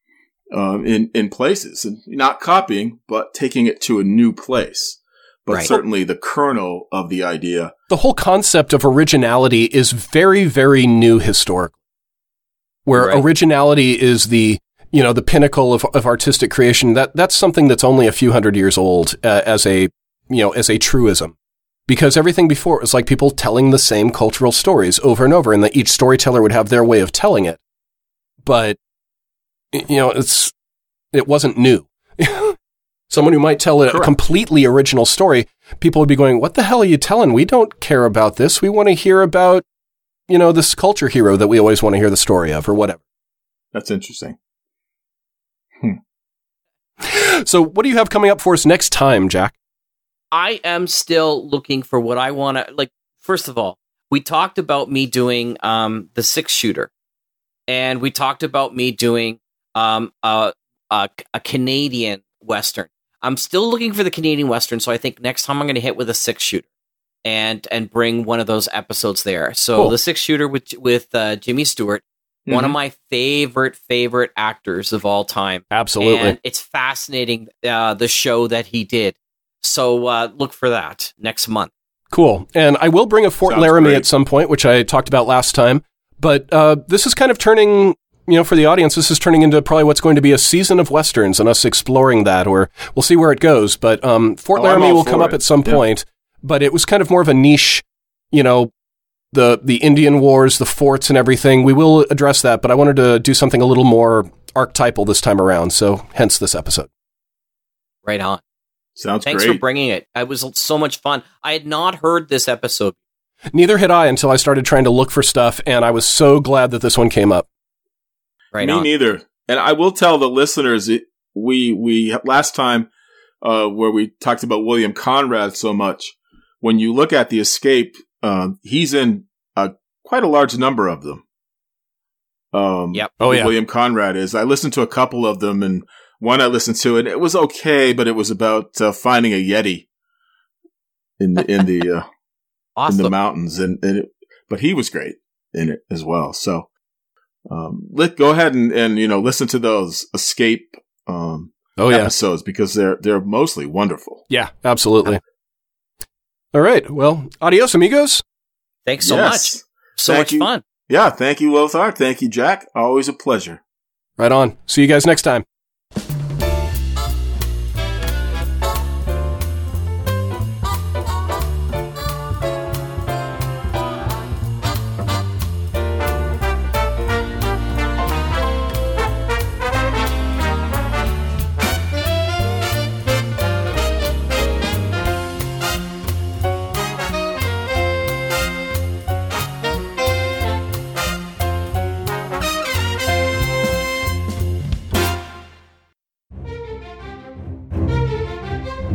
um, in in places and not copying, but taking it to a new place. But Right. certainly the kernel of the idea. The whole concept of originality is very, very new historic, Where Right. originality is the, you know, the pinnacle of, of artistic creation. That, that's something that's only a few hundred years old uh, as a, you know, as a truism. Because everything before it was like people telling the same cultural stories over and over and that each storyteller would have their way of telling it. But, you know, it's, it wasn't new. Someone who might tell a Correct. completely original story, people would be going, What the hell are you telling? We don't care about this. We want to hear about, you know, this culture hero that we always want to hear the story of or whatever. That's interesting. Hmm. So, what do you have coming up for us next time, Jack? I am still looking for what I want to like. First of all, we talked about me doing um, the six shooter, and we talked about me doing um, a, a a Canadian western. I'm still looking for the Canadian western, so I think next time I'm going to hit with a six shooter and and bring one of those episodes there. So Cool. the six shooter with with uh, Jimmy Stewart, one of Mhm. my favorite favorite actors of all time. Absolutely. and it's fascinating uh, the show that he did. So uh, look for that next month. Cool. And I will bring a Fort Sounds Laramie great. at some point, which I talked about last time. But uh, this is kind of turning, you know, for the audience, this is turning into probably what's going to be a season of westerns and us exploring that, or we'll see where it goes. But um, Fort Oh, Laramie will for come up at some Yeah. point. But it was kind of more of a niche, you know, the the Indian Wars, the forts, and everything. We will address that, but I wanted to do something a little more archetypal this time around. So, hence this episode. Right on. Sounds Thanks great. for bringing it. It was so much fun. I had not heard this episode. Neither had I until I started trying to look for stuff, and I was so glad that this one came up. Right Me on. neither. And I will tell the listeners, it, we we last time uh, where we talked about William Conrad so much. When you look at the Escape, uh, he's in uh, quite a large number of them. Um, yep. Oh, yeah. William Conrad is. I listened to a couple of them, and one I listened to, and it was okay, but it was about uh, finding a yeti in the in the uh, in the mountains, and, and it, but he was great in it as well. So, um, let go ahead and, and you know listen to those escape um Oh, yeah. episodes because they're they're mostly wonderful. Yeah, absolutely. All right. Well, adios, amigos. Thanks so Yes. much. So Thank much you. fun. Yeah, thank you, Lothar. Thank you, Jack. Always a pleasure. Right on. See you guys next time.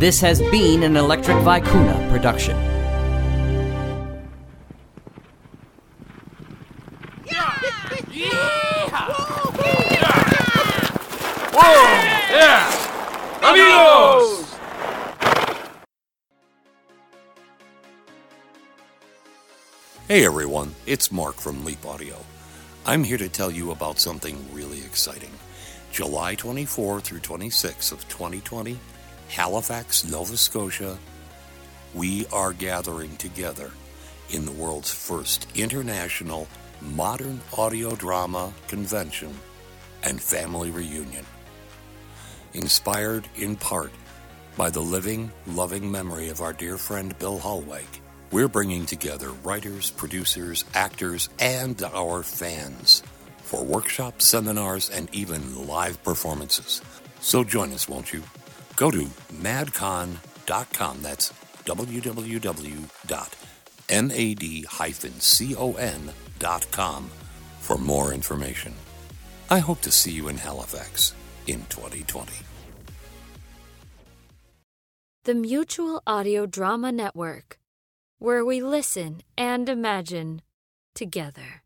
This has been an Electric Vicuna production. Whoa! Yeah! Amigos! Hey everyone, it's Mark from Leap Audio. I'm here to tell you about something really exciting. July 24 through 26 of 2020, Halifax, Nova Scotia, we are gathering together in the world's first international modern audio drama convention and family reunion. Inspired in part By the living, loving memory of our dear friend Bill Hollweg, we're bringing together writers, producers, actors, and our fans for workshops, seminars, and even live performances. So join us, won't you? Go to madcon.com. That's www.mad-con.com for more information. I hope to see you in Halifax in 2020. The Mutual Audio Drama Network, where we listen and imagine together.